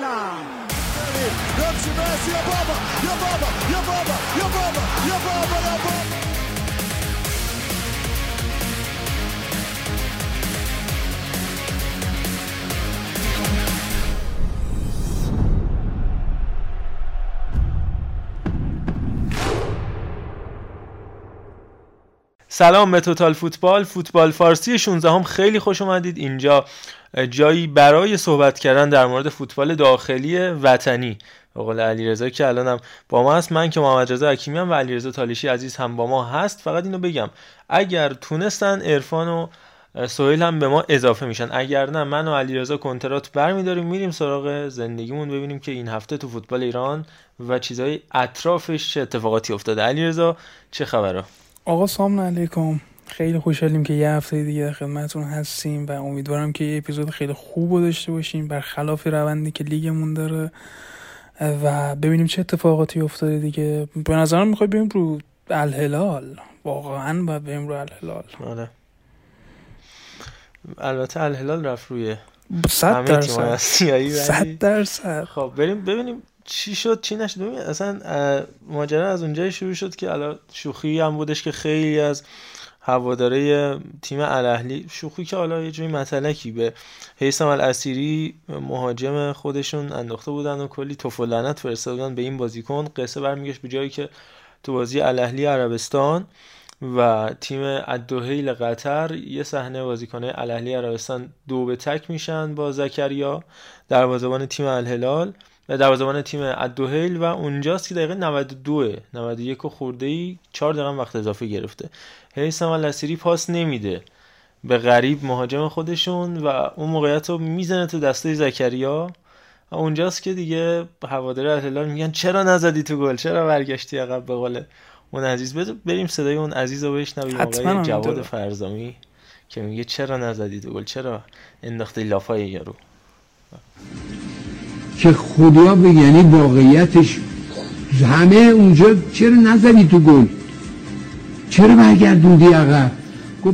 فوتبال اصلا یا بابا یا بابا یا بابا یا سلام به توتال فوتبال. فوتبال فارسی 16 هم خیلی خوش اومدید. اینجا جایی برای صحبت کردن در مورد فوتبال داخلی وطنی. به قول علیرضا که الانم با ما هست. من که محمد رضا حکیمی و علیرضا تالیشی عزیز هم با ما هست. فقط اینو بگم. اگر تونستن عرفان و سهیل هم به ما اضافه میشن. اگر نه من و علیرضا کنترات برمیداریم. میریم سراغ زندگیمون. ببینیم که این هفته تو فوتبال ایران و چیزهای اطرافش چه اتفاقاتی افتاده. علیرضا چه خبره آقا سلام علیکم. خیلی خوشحالیم که یه هفته دیگه در خدمتتون هستیم و امیدوارم که یه اپیزود خیلی خوب داشته باشیم برخلاف روندی که لیگمون داره. و ببینیم چه اتفاقاتی افتاده دیگه. به نظرم می‌خوای بریم رو الهلال. واقعا باید بریم رو الهلال. آره. البته الهلال رفت روی صد درصد. صد صد درصد. خب بریم ببینیم چی شد چی نشد؟ اصلا ماجرا از اونجای شروع شد که الان شوخی هم بودش که خیلی از هواداره تیم الاهلی شوخی که حالا یه جوری متلکی به حیثم الاسیری مهاجم خودشون انداخته بودن و کلی توفلنت فرستاده بودن به این بازیکن قصه برمیگشت به جایی که تو بازی الاهلی عربستان و تیم الدوهیل قطر یه صحنه بازیکنه الاهلی عربستان دو به تک میشن با زکریا دروازه‌بان تیم الهلال. دروازه‌بان تیم الدوهیل و اونجاست که دقیقه 92 91 و خورده ای 4 دقیقه وقت اضافه گرفته. هیثم الاسیری پاس نمیده. به غریب مهاجم خودشون و اون موقعیت رو می‌زنه تو دسته زکریا. و اونجاست که دیگه هوادار الهلال میگن چرا نزدی تو گل؟ چرا برگشتی عقب به قول اون عزیز؟ بریم صدای اون عزیز رو بشنویم آقای جواد فرزامی که میگه چرا نزدی تو گل؟ چرا انداختی لافای یارو؟ که خدا به یعنی واقعیتش همه اونجا چرا نزدی تو گل؟ چرا برگردوندی عقب؟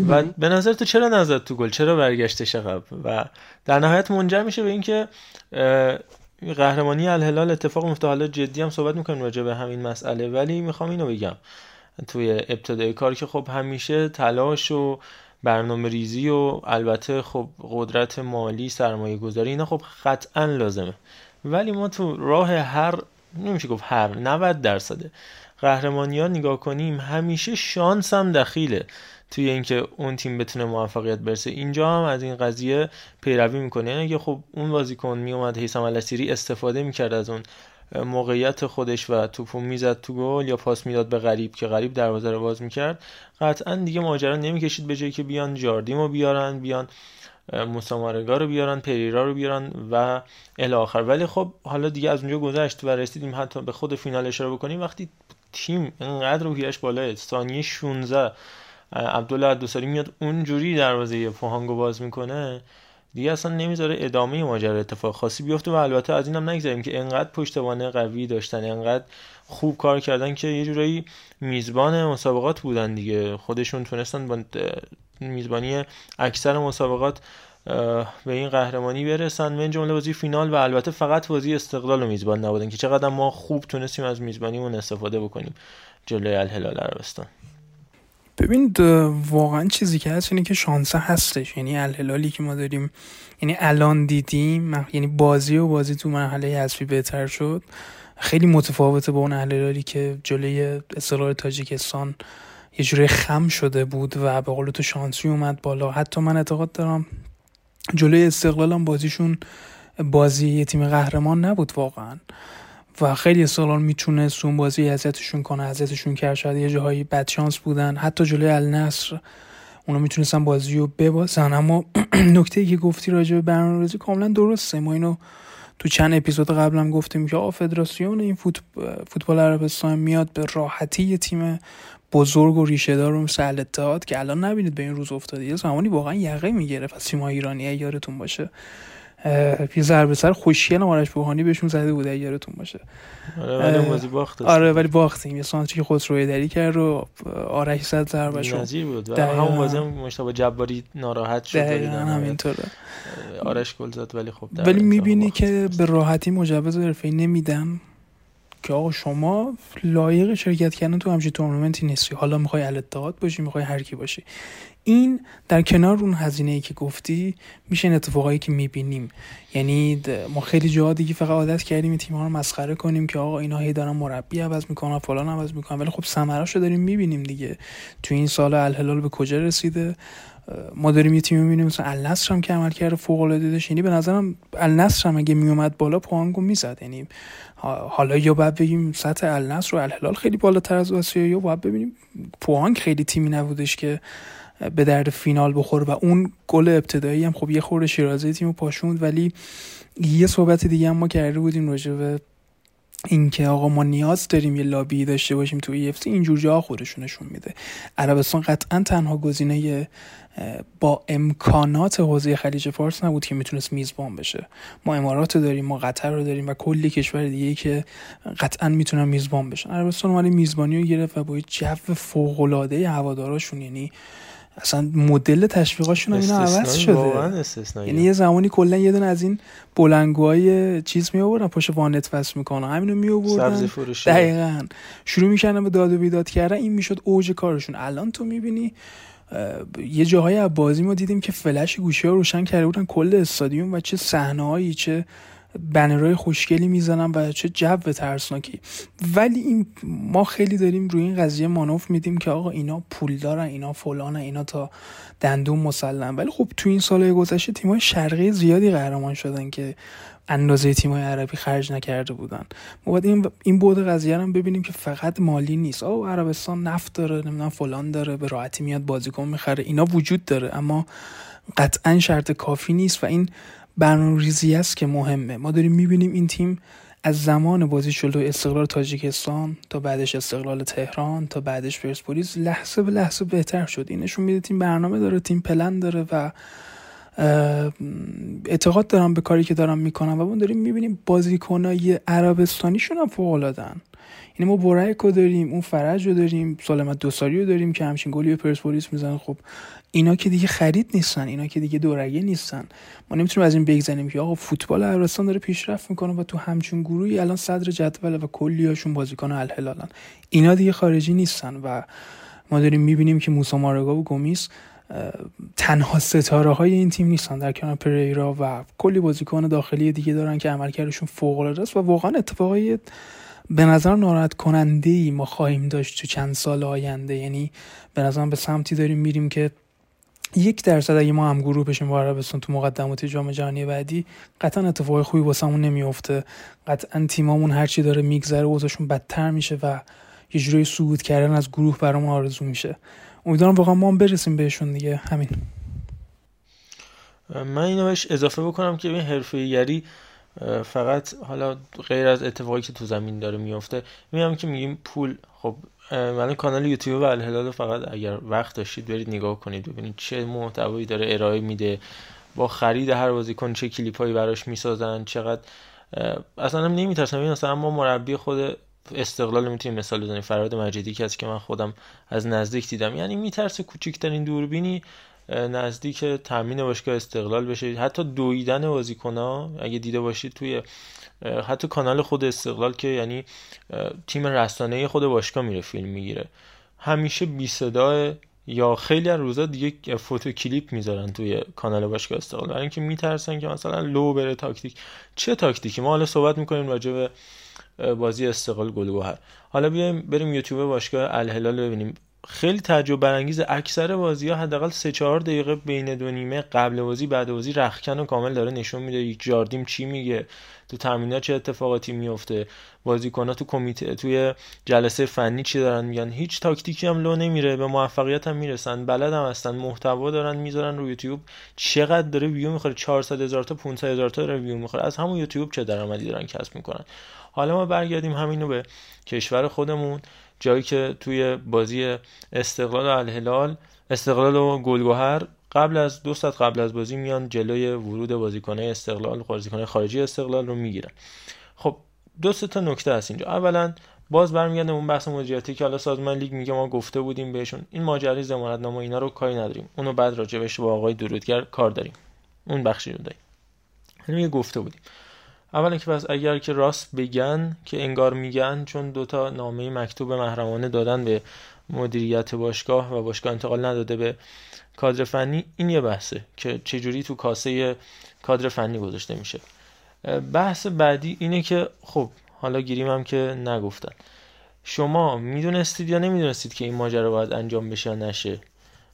و به نظر تو چرا نزد تو گل؟ چرا برگشتش عقب؟ و در نهایت منجر میشه به اینکه قهرمانی الهلال اتفاق میفته. حالا جدی هم صحبت می‌کنیم راجع به همین مسئله ولی می‌خوام اینو بگم. توی ابتدای کار که خب همیشه تلاش و برنامه ریزی و البته خب قدرت مالی سرمایه گذاری اینا خب قطعا لازمه. ولی ما تو راه هر نمیشه گفت هر 90 درصده قهرمانی ها نگاه کنیم همیشه شانس هم دخیله توی اینکه اون تیم بتونه موفقیت برسه. اینجا هم از این قضیه پیروی می‌کنه. یعنی اگه خب اون بازیکن میومد حسام الاسیری استفاده می‌کرد از اون موقعیت خودش و توپو می‌زد تو گل یا پاس می‌داد به غریب که غریب دروازه رو باز می‌کرد قطعا دیگه ماجرا نمی‌کشید به جایی که بیان جاردیمو بیارن بیان مسامارگا رو بیارن پریرا رو بیارن و الی آخر. ولی خب حالا دیگه از اونجا گذشت و رسیدیم حتی به خود فینال اشاره بکنیم. وقتی تیم اینقدر روحیش بالاه ثانیه 16 عبدالله دوسری میاد اونجوری دروازه فوهانگو باز می‌کنه. دیگه اصلا نمی‌ذاره ادامه ماجرا اتفاق خاصی بیفته و البته از اینم نگذاریم که انقدر پشتوانه قوی داشتن انقدر خوب کار کردن که یه جورایی میزبان مسابقات بودن دیگه. خودشون تونستن با میزبانی اکثر مسابقات به این قهرمانی برسن. من جمله بازی فینال و البته فقط بازی استقلال و میزبان نبودن که چقدر ما خوب تونستیم از میزبانیمون استفاده بکنیم جلوی الهلال عربستان. ببین واقعا چیزی که هست اینه که شانسه هستش. یعنی الهلالی که ما داریم یعنی الان دیدیم یعنی بازی و بازی تو مرحله حذفی بهتر شد. خیلی متفاوته با اون الهلالی که جلوی استقلال تاجیکستان یه جوری خم شده بود و به قول تو شانسی اومد بالا. حتی من اعتقاد دارم جلوی هم بازیشون بازی یه تیم قهرمان نبود واقعا. و خیلی استقلال می‌تونست اون بازی اذیتشون کنه اذیتشون کرد شاید یه جاهایی بد شانس بودن. حتی جلوی النصر اونا می‌تونستن بازی رو ببازن. اما نکته که گفتی راجع به برنامه‌ریزی کاملا درسته. ما اینو تو چند اپیزود قبلم گفتیم که آ فدراسیون این فوتبال عربستان میاد به راحتی یه تیم بزرگ و ریشه دار مثل که الان نبینید به این روز افتاده. یه زمانی واقعا یقه می‌گرفت از تیم ایرانی یادتون باشه. یه ضربه سر خوشگل آرش بوهانی بهشون زده بود اگه یادتون باشه. آره ولی باخت آره ولی باختیم. یه سانتری که خسروی دری کرد و آرش زد ضربهشو نظیر بود. و. همون بازی هم مشتاق جباری ناراحت شد همینطوره. آرش گل زد ولی خب ولی می‌بینی. که به راحتی مجوز حرفه‌ای نمیدن که آقا شما لایق شرکت کردن تو همچین تورنمنتی نیستی. حالا می‌خوای الاتحاد باشی می‌خوای هر کی باشی. این در کنار اون هزینه ای که گفتی میشه این اتفاقایی که می‌بینیم. یعنی ما خیلی جاها دیگه فقط عادت کردیم تیم ها رو مسخره کنیم که آقا اینا هی دارن مربی عوض می‌کنن فلان عوض می‌کنن. ولی خب ثمره‌اشو داریم می‌بینیم دیگه. تو این سال الهلال به کجا رسیده؟ ما داریم یه تیم می‌بینیم مثلا النصر هم که عمل کرده فوق العاده داشت. یعنی به نظرم النصر هم اگه میومد بالا پوانگو می‌زد. یعنی حالا یا باید بگیم سطح النصر و الهلال خیلی بالاتر از آسیا یا باید ببینیم. پوانگ خیلی تیمی نبودش که به درد فینال بخوره و اون گل ابتدایی هم خب یه خورده شیرازی تیمو پاشوند ولی یه صحبت دیگه هم ما کرده بودیم راجع به اینکه آقا ما نیاز داریم یه لابی داشته باشیم تو EFC اینجور جاها خودشونشون میده. عربستان قطعا تنها گزینه با امکانات حوزه خلیج فارس نبود که می‌تونست میزبان بشه. ما امارات رو داریم ما قطر رو داریم و کلی کشور دیگه که قطعا می‌تونن میزبان بشن. عربستان اومد میزبانی رو گرفت و با جو فوق العاده هواداراشون یعنی اصلا مدل تشویقاشون هم اینا عوض شده. یعنی یه زمانی کلا یه دونه از این بلنگوهای چیز می آوردن پشت وانت وصل می‌کنن. همینو می آوردن دقیقا. شروع می‌کردن به داد و بیداد کردن. این می‌شد اوج کارشون. الان تو می‌بینی یه جاهای از بازی ما دیدیم که فلش گوشی ها روشن کرده بودن. کل استادیوم و چه صحنه چه بنرهای خوشگلی می‌زنن و چه جو ترسناکی. ولی این ما خیلی داریم روی این قضیه مانوف میدیم که آقا اینا پول دارن اینا فلانن اینا تا دندون مسلم ولی خب تو این سالهای گذشته تیمای شرقی زیادی قهرمان شدن که اندازه تیمای عربی خرج نکرده بودن. ما باید این این بود قضیه رو ببینیم که فقط مالی نیست. آه عربستان نفت داره نمی‌دونم فلان داره به راحتی میاد بازیکن می‌خره. اینا وجود داره اما قطعا شرط کافی نیست و این برنامه ریزی است که مهمه. ما داریم می‌بینیم این تیم از زمان بازی جلو استقلال تاجیکستان تا بعدش استقلال تهران تا بعدش پرسپولیس لحظه به لحظه بهتر شد. این نشون میده تیم برنامه داره تیم پلن داره و اعتقاد دارم به کاری که دارم می‌کنم. و ما داریم می‌بینیم بازیکنای عربستانیشون هم فوق العادن یعنی ما بورایکو داریم اون فرج رو داریم سالمت دوساری رو داریم که همچین گلی به پرسپولیس می‌زنه خب اینا که دیگه خرید نیستن اینا که دیگه دورگه نیستن. ما نمی‌تونیم از این بگذنیم که آقا فوتبال عربستان داره پیشرفت می‌کنه و تو همچون گروهی الان صدر جدول و کلی هاشون بازیکن الهلالن. اینا دیگه خارجی نیستن و ما داریم می‌بینیم که موسی مارگا و گومیس تنها ستاره های این تیم نیستن. در کنار پریرا و کلی بازیکن داخلی دیگه دارن که عملکردشون فوق العاده است و واقعا اتفاقای به نظر ناراحت کننده ای ما خواهیم داشت تو چند سال آینده. یعنی به نظرم به سمتی داریم میریم که یک درصد اگه ما هم گروه بشیم با عربستان تو مقدمات جام جهانی بعدی قطعا اتفاق خوبی واسمون نمیفته قطعا تیمامون هرچی داره میگذره اوضاعشون بدتر میشه و یه جوری صعود کردن از گروه برامون آرزو میشه. امیدوارم واقعا ما هم برسیم بهشون دیگه. همین. من اینو بهش اضافه بکنم که این حرفه‌ایگری فقط حالا غیر از اتفاقی که تو زمین داره میفته میگم که میگیم پول خب من کانال یوتیوب الهلال فقط اگر وقت داشتید برید نگاه کنید ببینید چه محتوایی داره ارائه میده. با خرید هر بازیکن چه کلیپایی براش می‌سازن چقدر اصلا هم نمیترسم. این مثلا ما مربی خود استقلال می‌تونیم مثال بزنیم. فراد مجیدی از که من خودم از نزدیک دیدم. یعنی میترسه کوچکترین دوربینی نزدیک تامین باشگاه استقلال بشه. حتی دویدن بازیکن‌ها اگه دیده باشید توی حتی کانال خود استقلال که یعنی تیم رسانه‌ای خود باشگاه میره فیلم می‌گیره. همیشه بی صدا یا خیلی از روزا دیگه فوتو کلیپ می‌ذارن توی کانال باشگاه استقلال. برای اینکه میترسن که مثلا لو بره تاکتیک. چه تاکتیکی؟ ما حالا صحبت می‌کنیم راجع به بازی استقلال گلگهر حالا بیایم بریم یوتیوب باشگاه الهلال ببینیم. خیلی تعجب برانگیز اکثر بازی ها حداقل 3 4 دقیقه بین دو نیمه قبل بازی بعد بازی رخکن و کامل داره نشون میده یک جاردیم چی میگه تو تمرینات چه اتفاقاتی میفته بازیکن‌ها تو کمیته توی جلسه فنی چی دارن میگن. هیچ تاکتیکی هم لو نمیره به موفقیت هم می‌رسن بلد هم هستن محتوا دارن می‌ذارن رو یوتیوب. چقدر داره ویو می‌خوره؟ 400 هزار تا 500 هزار تا داره ویو می‌خوره. از همون یوتیوب چه درآمدی دارن کسب می‌کنن؟ حالا ما برگردیم همینو به کشور خودمون. جایی که توی بازی استقلال و الهلال استقلال و گلگهر قبل از دو ساعت قبل از بازی میان جلوی ورود بازیکنه استقلال بازیکنه خارجی استقلال رو می‌گیرن. خب دو تا نکته هست اینجا. اولا باز برمیگرده اون بحث مدیریتی که حالا سازمان لیگ میگه ما گفته بودیم بهشون این ماجرای ضمانت نامه اینا رو کاری نداریم. اونو بعد راجبش با آقای درودگر کار داریم. اون بخشی رو داریم. یعنی گفته بودیم. اولا که پس اگر که راست بگن که انگار میگن چون دوتا نامه مکتوب محرمانه دادن به مدیریت باشگاه و باشگاه انتقال نداده به کادر فنی این یه بحثه که چجوری تو کاسه کادر فنی گذاشته میشه. بحث بعدی اینه که خب حالا گیریم هم که نگفتن. شما می‌دونستید یا نمی‌دونستید که این ماجرا باید انجام بشه یا نشه؟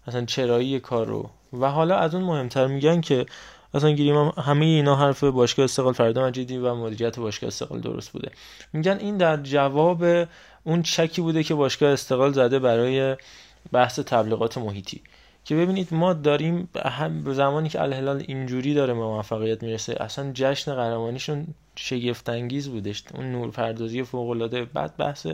اصلا چرایی کار رو؟ و حالا از اون مهمتر میگن که اصلا گیریم. هم همه اینا حرف باشگاه استقلال فردا مجیدی و مدیریت باشگاه استقلال درست بوده. میگن این در جواب اون چکی بوده که باشگاه استقلال زده برای بحث تبلیغات محیطی. که ببینید ما داریم هم زمانی که الهلال اینجوری داره به موفقیت می‌رسه اصلا جشن قهرمانیشون شگفت انگیز بودش. اون نور پردازی فوق العاده بعد بحث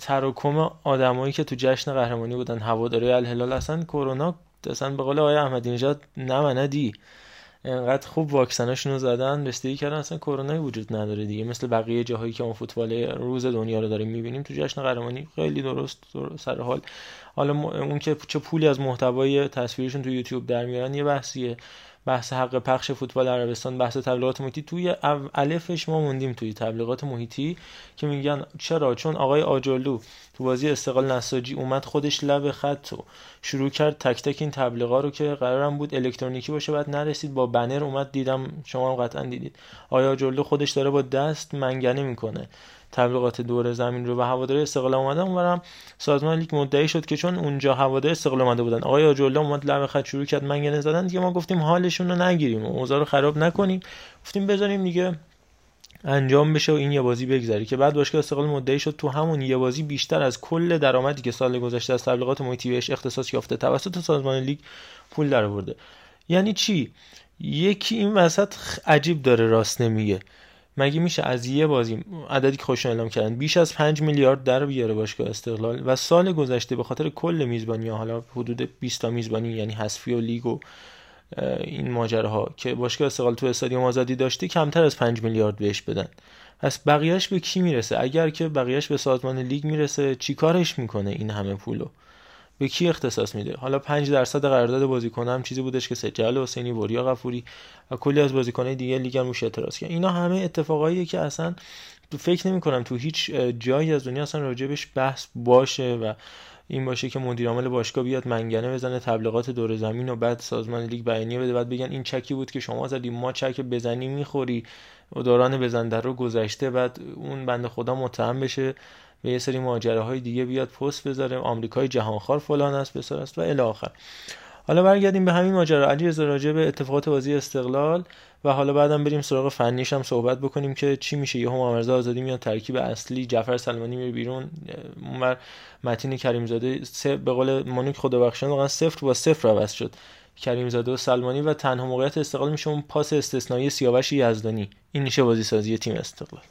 تراکم آدمایی که تو جشن قهرمانی بودن هواداری الهلال اصلا کرونا اصلا به قول آقای احمدی نژاد نمندی انقدر خوب واکسناشون رو زدن رسیدگی کردن اصلا کرونا وجود نداره دیگه. مثل بقیه جاهایی که اون فوتبال روز دنیا رو داریم می‌بینیم تو جشن قهرمانی خیلی درست سر حال. حالا اون که چه پولی از محتوای تصویرشون تو یوتیوب در میارن یه بحثیه. بحث حق پخش فوتبال عربستان بحث تبلیغات محیطی. توی الفش ما موندیم توی تبلیغات محیطی که میگن چرا؟ چون آقای آجالو تو بازی استقلال نساجی اومد خودش لب خط و شروع کرد تک تک این تبلیغا رو که قرارم بود الکترونیکی باشه. بعد نرسید با بنر اومد دیدم شما هم قطعا دیدید. آیا آجالو خودش داره با دست منگنه می‌کنه. تبلیغات دور زمین رو و هواداری استقلال اومدن اونورم سازمان لیگ مدعی شد که چون اونجا هواداری استقلال اومده بودن. آقای آجولا اومد لب خط شروع کرد منگنه زدن. دیگه ما گفتیم حالشون رو نگیریم و اوضاع رو خراب نکنیم. گفتیم بذاریم دیگه انجام بشه و این یه بازی بگذری که بعد باشگاه استقلال مدعی شد تو همون یه بازی بیشتر از کل درآمدی که سال گذشته از تبلیغات محیطی بهش اختصاص یافته توسط سازمان لیگ پول درآورده. یعنی چی؟ یکی این وسط عجیب داره راست نمیگه. مگه میشه از یه بازی عددی که خوشون اعلام کردن بیش از 5 میلیارد در بیاره باشگاه استقلال و سال گذشته به خاطر کل میزبانی حالا حدود 20 تا میزبانی یعنی حذفی و لیگ و این ماجراها که باشگاه استقلال تو استادیوم آزادی داشته کمتر از 5 میلیارد بهش بدن. پس بقیهش به کی می‌رسه؟ اگر که بقیهش به سازمان لیگ می‌رسه چیکارش می‌کنه این همه پولو؟ به کی اختصاص میده؟ حالا 5 درصد قرارداد بازیکن هم چیزی بودش که سجل حسینی وریا غفوری و کلی از بازیکنای دیگه لیگ هم روش اعتراض کردن اینا همه اتفاقاییه که اصلا تو فکر نمی کنم تو هیچ جایی از دنیا اصلا راجبش بحث باشه و این باشه که مدیر عامل باشگاه بیاد منگنه بزنه تبلیغات دور زمین و بعد سازمان لیگ بیانیه بده. بعد بگن این چکی بود که شما زدی ما چک بزنی می‌خوری و دوران بزنده رو گذشته بعد اون بنده خدا متهم بشه. به یه سری ماجراهای دیگه بیاد پست بذاره. آمریکای جهانخوار فلان است بسار است و الی آخر. حالا برگردیم به همین ماجرا. علی راجع به اتفاقات بازی استقلال و حالا بعدم بریم سراغ فنیش هم صحبت بکنیم که چی میشه. یهو محمد آزادی میاد ترکیب اصلی جعفر سلمانی میره بیرون. اونور متین کریم زاده به قول مونیک خدابخشان واقعا صفر با صفر عوض شد. کریم زاده و سلمانی و تنها موقعیت استقلال میشه اون پاس استثنایی سیاوش یزدانی. این میشه بازی سازی تیم استقلال.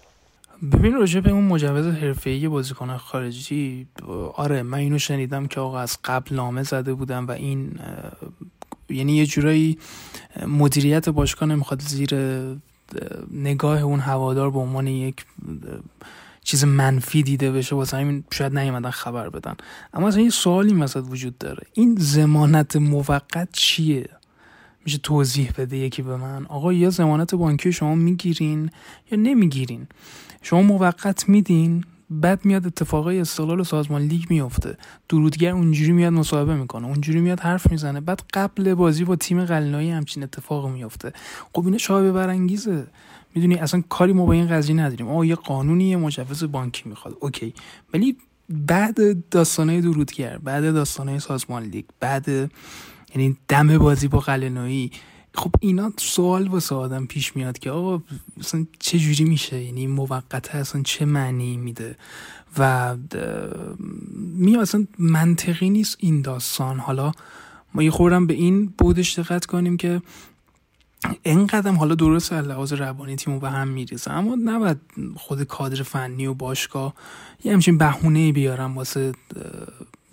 ببین راجع به اون مجوز حرفه‌ای بازیکن خارجی آره من اینو شنیدم که آقا از قبل نامه زده بودم و این یعنی یه جورایی مدیریت باشگاه نمی‌خواد زیر نگاه اون هوادار به عنوان یک چیز منفی دیده بشه واسه همین شاید نیومدن خبر بدن. اما اصلا یه سوالی مثلا وجود داره. این زمانت موقت چیه؟ میشه توضیح بده یکی به من. آقا یا زمانت بانکی شما می‌گیرین یا نمی‌گیرین. شما موقت میدین بعد میاد اتفاقای استقلال و سازمان لیگ میفته. درودگر اونجوری میاد مصاحبه می‌کنه اونجوری میاد حرف می‌زنه بعد قبل بازی با تیم قلنایی همچین اتفاق میفته. خب اینه شایبه برانگیزه. می‌دونی اصلا کاری ما با این قضیه نداریم. آه یه قانونی یه مجوز بانکی می‌خواد. اوکی. ولی بعد داستانه درودگر بعد داستانه سازمان لیگ بعد یعنی دم بازی با قلنایی خب اینا سوال واسه آدم پیش میاد که آقا اصلا چه جوری میشه؟ یعنی موقته اصلا چه معنی میده؟ و می اصلا منطقی نیست این داستان. حالا ما یه خورم به این بودش دقت کنیم که این قدم حالا درست لحاظ روانی تیمو به هم میریزه. اما نباید خود کادر فنی و باشگاه یه همچین بهونه بیارم واسه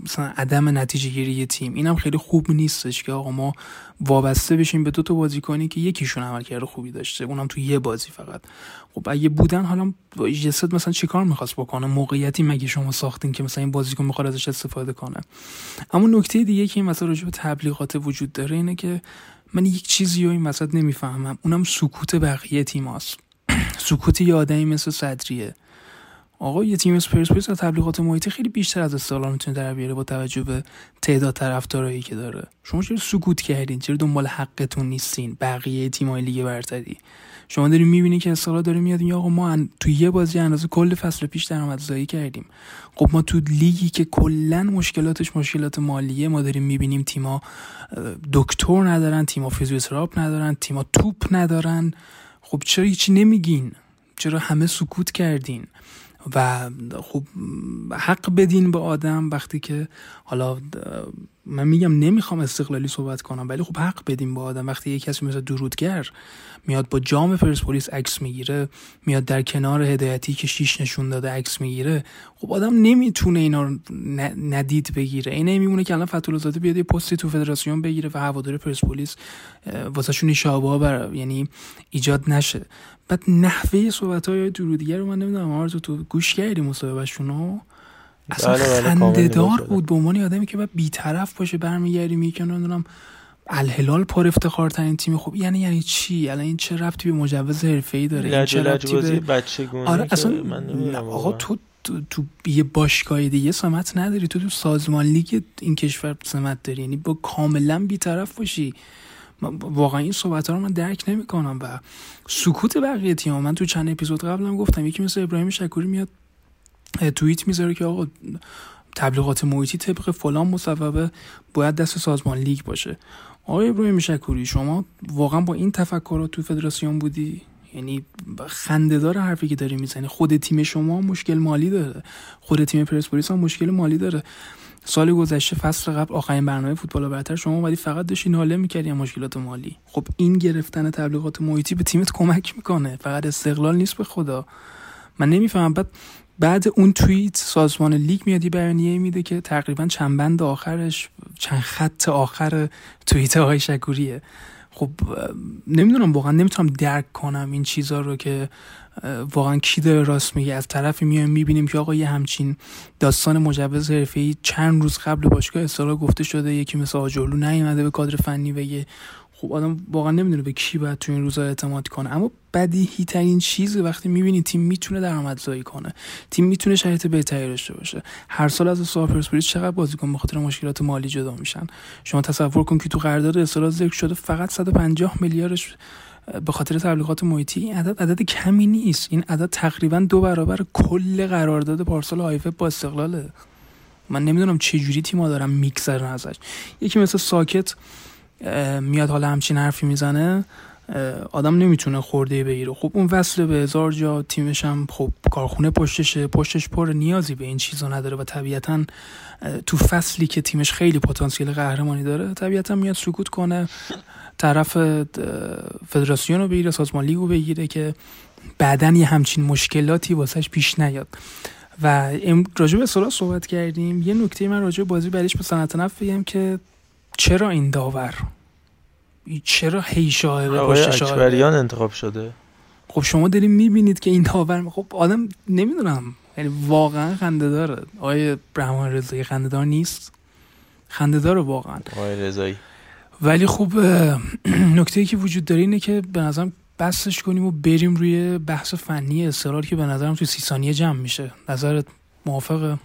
مثلا عدم نتیجه گیری تیم. اینم خیلی خوب نیستش که آقا ما وابسته بشیم به دو تا بازیکنی که یکیشون عملکرد خوبی داشته. اونم تو یه بازی فقط. خب اگه بودن حالا جسد مثلا چیکار می‌خواست بکنه؟ موقعیتی مگه شما ساختین که مثلا این بازیکن می‌خواد ازش استفاده کنه؟ اما نکته دیگه که این مثلا راجع به تبلیغات وجود داره اینه که من یک چیزی رو این وسط نمی‌فهمم. اونم سکوت بقیه تیماست سکوت یه آدمی مثل صدریه. آقا یه تیم پرسپولیس از تبلیغات محیطی خیلی بیشتر از استقلال می‌تونه در بیاره با توجه به تعداد طرفدارایی که داره. شما چرا سکوت کردین؟ چرا دنبال حقتون نیستین؟ بقیه تیمای لیگ برتری. شما داریم می‌بینی که استقلال داره میاد یا آقا ما تو یه بازی اندازه کل فصل پیش درآمدزایی کردیم. خب ما تو لیگی که کلا مشکلاتش مشکلات مالیه ما داریم می‌بینیم تیما دکتر ندارن تیما فیزیوتراپ ندارن تیما توپ ندارن. خب چرا هیچی نمیگین؟ چرا همه سکوت کردین؟ و خب حق بدین به آدم وقتی که حالا من میگم نمی‌خوام استقلالی صحبت کنم ولی خب حق بدیم به آدم. وقتی یه کسی مثل درودگر میاد با جام پرسپولیس عکس می‌گیره میاد در کنار هدایتی که شیش نشون داده عکس می‌گیره خب آدم نمی‌تونه اینا رو ندید بگیره. این نمیمونه که الان فتول زاده بیاد یه پستی تو فدراسیون بگیره و هوادار پرسپولیس واسهشون شابه بر یعنی ایجاد نشه. بعد نحوه صحبت های درودگر رو من نمی‌دونم تو گوش کردی مصاحبهشون اصلا بله بله خندهدار بود به عنوان آدمی که باید بیطرف باشه برمیگردی میگه نمی‌دونم الهلال پر افتخار ترین تیم خوب یعنی یعنی چی؟ الان این چه ربطی به مجوز حرفه‌ای داره؟ این چه ربطی به بچگونه آره اصلا من آقا تو تو, تو یه باشگاه دیگه سمت نداری. تو تو سازمان لیگ این کشور سمت داری. یعنی با کاملا بیطرف باشی. واقعا این صحبت ها رو من درک نمی‌کنم و سکوت بقیه تیم من تو چند اپیزود قبلم گفتم یکی مثل ابراهیم شکوری میاد توییت می‌ذاره که آقا تبلیغات محیطی طبق فلان مصوبه باید دست سازمان لیگ باشه. آقای ابراهیم شکوری شما واقعا با این تفکرات تو فدراسیون بودی؟ یعنی خندهدار حرفی که داری می‌زنی. خود تیم شما مشکل مالی داره. خود تیم پرسپولیس هم مشکل مالی داره. سال گذشته فصل قبل آخرین برنامه فوتبال برتر شما اومدی فقط داشتی ناله می‌کردی مشکلات مالی. خب این گرفتن تبلیغات محیطی به تیمت کمک می‌کنه. فقط استقلال نیست به خدا. من نمی‌فهمم. بعد بعد اون توییت سازمان لیگ میادی بیانیه میده که تقریبا چند بند آخرش چند خط آخر توییت های شکوریه. خب نمی‌دونم واقعا نمی‌تونم درک کنم این چیزا رو که واقعا کی داره راست میگه. از طرفی میایم می‌بینیم که آقا یه همچین داستان مجوز حرفه‌ای چند روز قبل باشگاه اصطلاح گفته شده یکی مثل آجرلو نیومده به کادر فنی بگه خب آدم واقعا نمی‌دونه به کی باید تو این روزا اعتماد کنه. اما بدیهی ترین چیز وقتی می‌بینی تیم می‌تونه درآمدزایی کنه. تیم می‌تونه شرایط بهتری داشته باشه. هر سال از سوپر پرسپولیس چقدر بازیکن به خاطر مشکلات مالی جدا میشن. شما تصور کن که تو قرارداد اصطلاح ذکر شده فقط 150 میلیاردش به خاطر تبلیغات محیطی. این عدد عدد کمی نیست. این عدد تقریبا دو برابر کل قرارداد پارسال هایفه با استقلاله. من نمی‌دونم چه جوری تیم‌ها دارن میگذرن ازش. یکی مثل ساکت میاد حالا همچین حرفی می‌زنه آدم نمی‌تونه خورده بگیره. خب اون وصل به هزار جا تیمش هم خب کارخونه پشتشه پشتش پر نیازی به این چیزا نداره و طبیعتا تو فصلی که تیمش خیلی پتانسیل قهرمانی داره طبیعتا میاد سکوت کنه طرف فدراسیون رو بگیره سازمان لیگو بگیره که بعدا یه همچین مشکلاتی واسهش پیش نیاد. و راجع به سراغ صحبت کردیم یه نکته من راجع بازی برش به صنعت نفت بگم که چرا این داور؟ چرا هی شاهبه پشت اکبریان انتخاب شده. خب شما داریم می‌بینید که این داور خب آدم نمی‌دونم. یعنی واقعا خنده داره آقای برهمان رضایی خنده دار نیست. خنده داره واقعا آقای رضایی. ولی خب نکته ای که وجود داره اینه که به نظرم بسش کنیم و بریم روی بحث فنی استقلال که به نظرم تو سی ثانیه جمع میشه. نظرت موافقه؟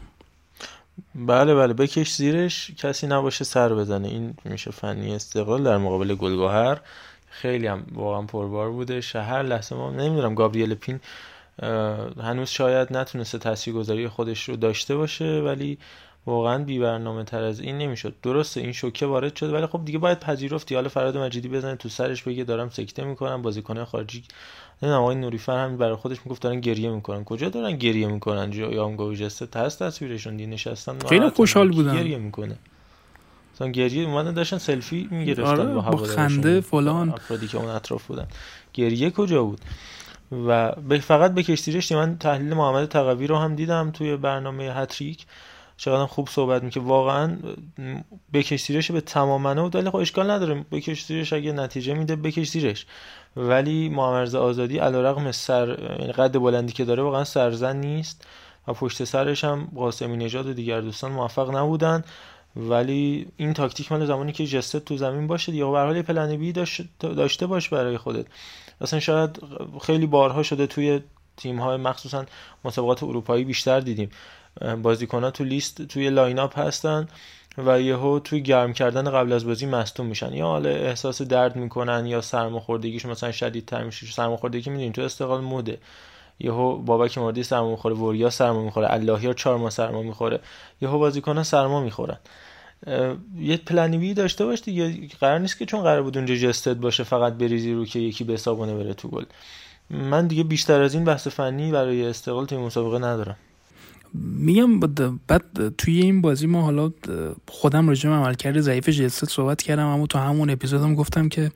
بله بله بکش زیرش کسی نباشه سر بزنه. این میشه فنی استقلال در مقابل گلگهر خیلی هم واقعا پربار بوده. هر لحظه ما نمی‌دونم گابریل پین هنوز شاید نتونسته تاثیرگذاری خودش رو داشته باشه ولی واقعا بی برنامه تر از این نمی‌شد. درسته این شوکه وارد شد ولی خب دیگه باید پذیرفت حالا فراد مجیدی بزنه تو سرش بگه دارم سکته می‌کنم بازیکن خارجی نه آقای نوریفر هم برای خودش می‌گفت دارن گریه می‌کنن. کجا دارن گریه می‌کنن؟ یا هم گوجسته هست تصویرشون دی نشستن خیلی خوشحال بودن. گریه می‌کنه؟ مثلا گریه اومدن داشتن سلفی می‌گرفتن آره با, با خنده فلان. افرادی که اون اطراف بودن. گریه کجا بود؟ و فقط به کشتیرش من تحلیل محمد تقوی رو هم دیدم توی برنامه هتریک. چقدر خوب صحبت می‌کنه واقعا بکش زیرش به تمامنه و ولی خب اشکال نداره. بکش زیرش اگه نتیجه میده بکش زیرش ولی محمد آزادی علیرغم سر یعنی قد بلندی که داره واقعا سرزن نیست و پشت سرش هم قاسمی نژاد و دیگر دوستان موفق نبودن. ولی این تاکتیک مال زمانی که جست تو زمین باشه یا به حال پلن بی داشته باش برای خودت. اصلا شاید خیلی بارها شده توی تیم های مخصوصا مسابقات اروپایی بیشتر دیدیم. بازیکن تو لیست توی line up هستن. و یهو توی گرم کردن قبل از بازی مصدوم میشن. یا حالا احساس درد می‌کنن یا سرماخوردگیش مثلا شدیدتر میشه. سرماخوردگی می‌دونین تو استقلال موده. یهو بابک مرادی سرما می‌خوره وریا سرما می‌خوره اللهی چهار ماه سرما می‌خوره. یهو بازیکن‌ها سرما می‌خورن. یه پلنی داشته باش دیگه. قرار نیست که چون قرار بود اونجا جستت باشه فقط بریزی رو که یکی به حسابونه بره تو گل. من دیگه بیشتر از این بحث فنی برای استقلال توی مسابقه ندارم. میگم بعد توی این بازی ما حالا خودم راجع به عملکرد ضعیف جلست صحبت کردم اما تو همون اپیزودم گفتم که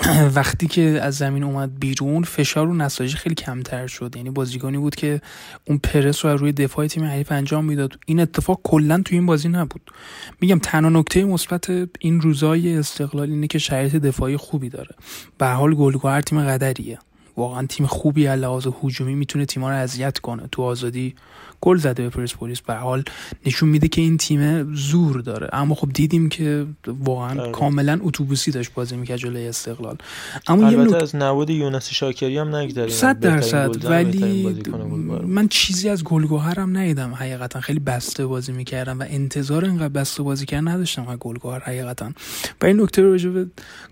وقتی که از زمین اومد بیرون فشار و نساجی خیلی کمتر شد. یعنی بازیکنی بود که اون پرس رو روی دفاع تیم حریف انجام می‌داد. این اتفاق کلا توی این بازی نبود. میگم تنها نکته مثبت این روزای استقلال اینه که شرایط دفاعی خوبی داره. به حال گلگوهر تیم قدریه. واقعا تیم خوبی از لحاظ هجومی می‌تونه تیم‌ها رو اذیت کنه. تو آزادی گل زده به پرسپولیس. به حال نشون میده که این تیم زور داره. اما خب دیدیم که واقعا آره. کاملا اتوبوسی داشت بازی می‌کرد جلوی استقلال. اما البته از نبود یونس شاکری هم نگذاریم 100 درصد. ولی من چیزی از گلگوهرم ندیدم. حقیقتا خیلی بسته بازی می‌کردم و انتظار اینقدر بسته بازی کردن نداشتم. از گلگوهر حقیقتا. و این نکته رو راجع به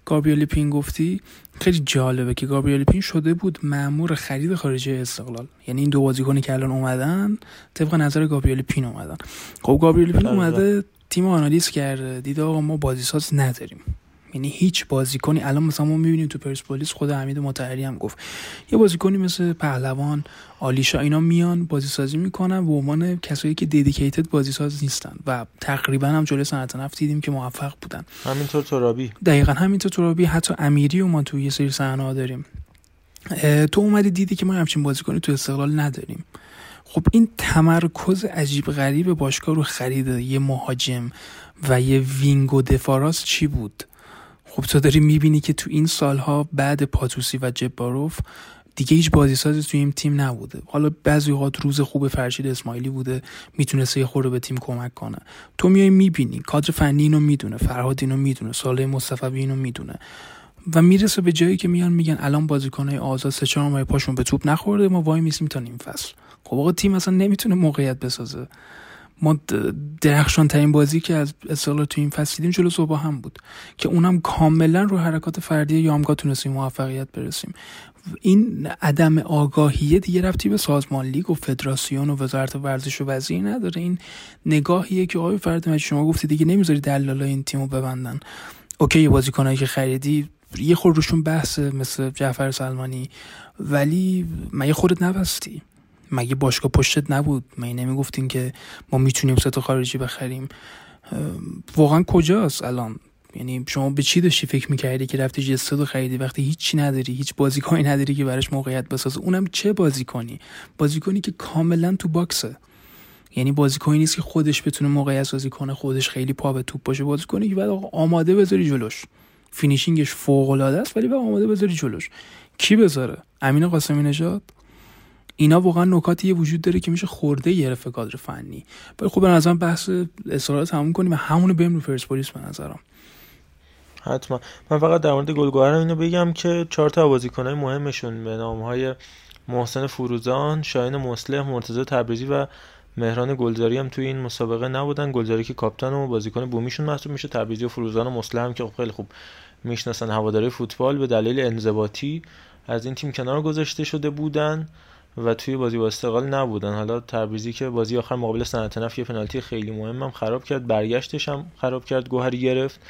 گابریل پین گفتی. خیلی جالبه که گابریل پین شده بود مأمور خرید خارجی استقلال. یعنی این دو بازیکنی که الان اومدن طبق نظر گابریل پین اومدن. خب گابریل پین اومده تیم آنالیز کرده. دیده آقا ما بازیساز نداریم. یعنی هیچ بازیکنی الان مثلا ما می‌بینیم تو پرسپولیس خود حمید مطهری هم گفت یه بازیکنی مثل پهلوان عالیشاه اینا میان بازی سازی می‌کنن به عنوان کسایی که dedicated بازی ساز نیستن و تقریبا هم جلوی صنعت نفت دیدیم که موفق بودن. همینطور ترابی. دقیقا همینطور ترابی حتی امیری و ما تو یه سری صحنه داریم. تو اومدی دیدی که ما همچین بازیکنی تو استقلال نداریم. خب این تمرکز عجیب غریب باشگاه رو خرید یه مهاجم و یه وینگ و دفاراس چی بود؟ خب تو داری می‌بینی که تو این سالها بعد پاتوسی و جباروف دیگه هیچ بازیسازی توی این تیم نبوده. حالا بعضی اوقات روز خوب فرشید اسماعیلی بوده می‌تونسته یه خورده به تیم کمک کنه. تو میای می‌بینی کادر فنی اینو می‌دونه فرهاد اینو می‌دونه ساله مصطفی اینو می‌دونه. و می‌رسه به جایی که میان میگن الان بازیکنهای آزاد سه چهار ماه پاشون به توپ نخورده ما وای میسیم تا نیم فصل. خب آقا تیم اصلا نمی‌تونه موقعیت بسازه. ما درخشان ترین بازی که از اصلا تو این فصل دیدیم جلو صبح هم بود که اونم کاملا رو حرکات فردی یامگا تونستیم موفقیت برسیم. این عدم آگاهیه دیگه رفتی به سازمان لیگ و فدراسیون و وزارت ورزش و وزیر نداره. این نگاهیه که آقای فرد شما گفتی دیگه نمی‌ذاری دلالا این تیمو ببندن. اوکی بازیکنایی که خریدی یه خود روشون بحثه مثل جعفر سلمانی ولی مگه خودت نبستی. مگه باشگاه پشتت نبود؟ مگه نمی‌گفتین که ما می‌تونیم ستا خارجی بخریم؟ واقعا کجاست الان؟ یعنی شما به چی داشتی فکر می‌کردی که رفتی جسد خریدی وقتی هیچی نداری هیچ بازیکنی نداری که براش موقعیت بسازه؟ اونم چه بازیکنی؟ بازیکنی که کاملا تو box ه. یعنی بازیکنی نیست که خودش بتونه موقعیت سازی کنه خودش خیلی پا به توپ باشه. بازیکنی که باید آماده بذاری جلوش. finishing ش فوق العاده است ولی باید آماده بذاری جلوش. کی بذاره؟ امین قاسمی نژاد؟ اینا واقعا نکاتی وجود داره که میشه خورده گرفت کادر فنی. ولی خب به نظرم بحث استقلال تموم کنیم و همونو بریم رو پرسپولیس به نظرم. حتما. من فقط در مورد گلگوهرم اینو بگم که چهار تا بازیکنای مهمشون به نام های محسن فروزان، شاهین مصلح، مرتضی تبریزی و مهران گلزاری هم توی این مسابقه نبودن. گلزاری که کاپیتان و بازیکن بومیشون محسوب میشه. تبریزی و فروزان و مصلح هم که خب خیلی خوب می‌شناسن هواداری فوتبال. به دلیل انضباطی از این تیم کنار گذاشته شده بودن. و توی بازی با استقلال نبودن. حالا تبریزی که بازی آخر مقابل صنعت نفت یه پنالتی خیلی مهمم خراب کرد. برگشتش هم خراب کرد گوهری گرفت.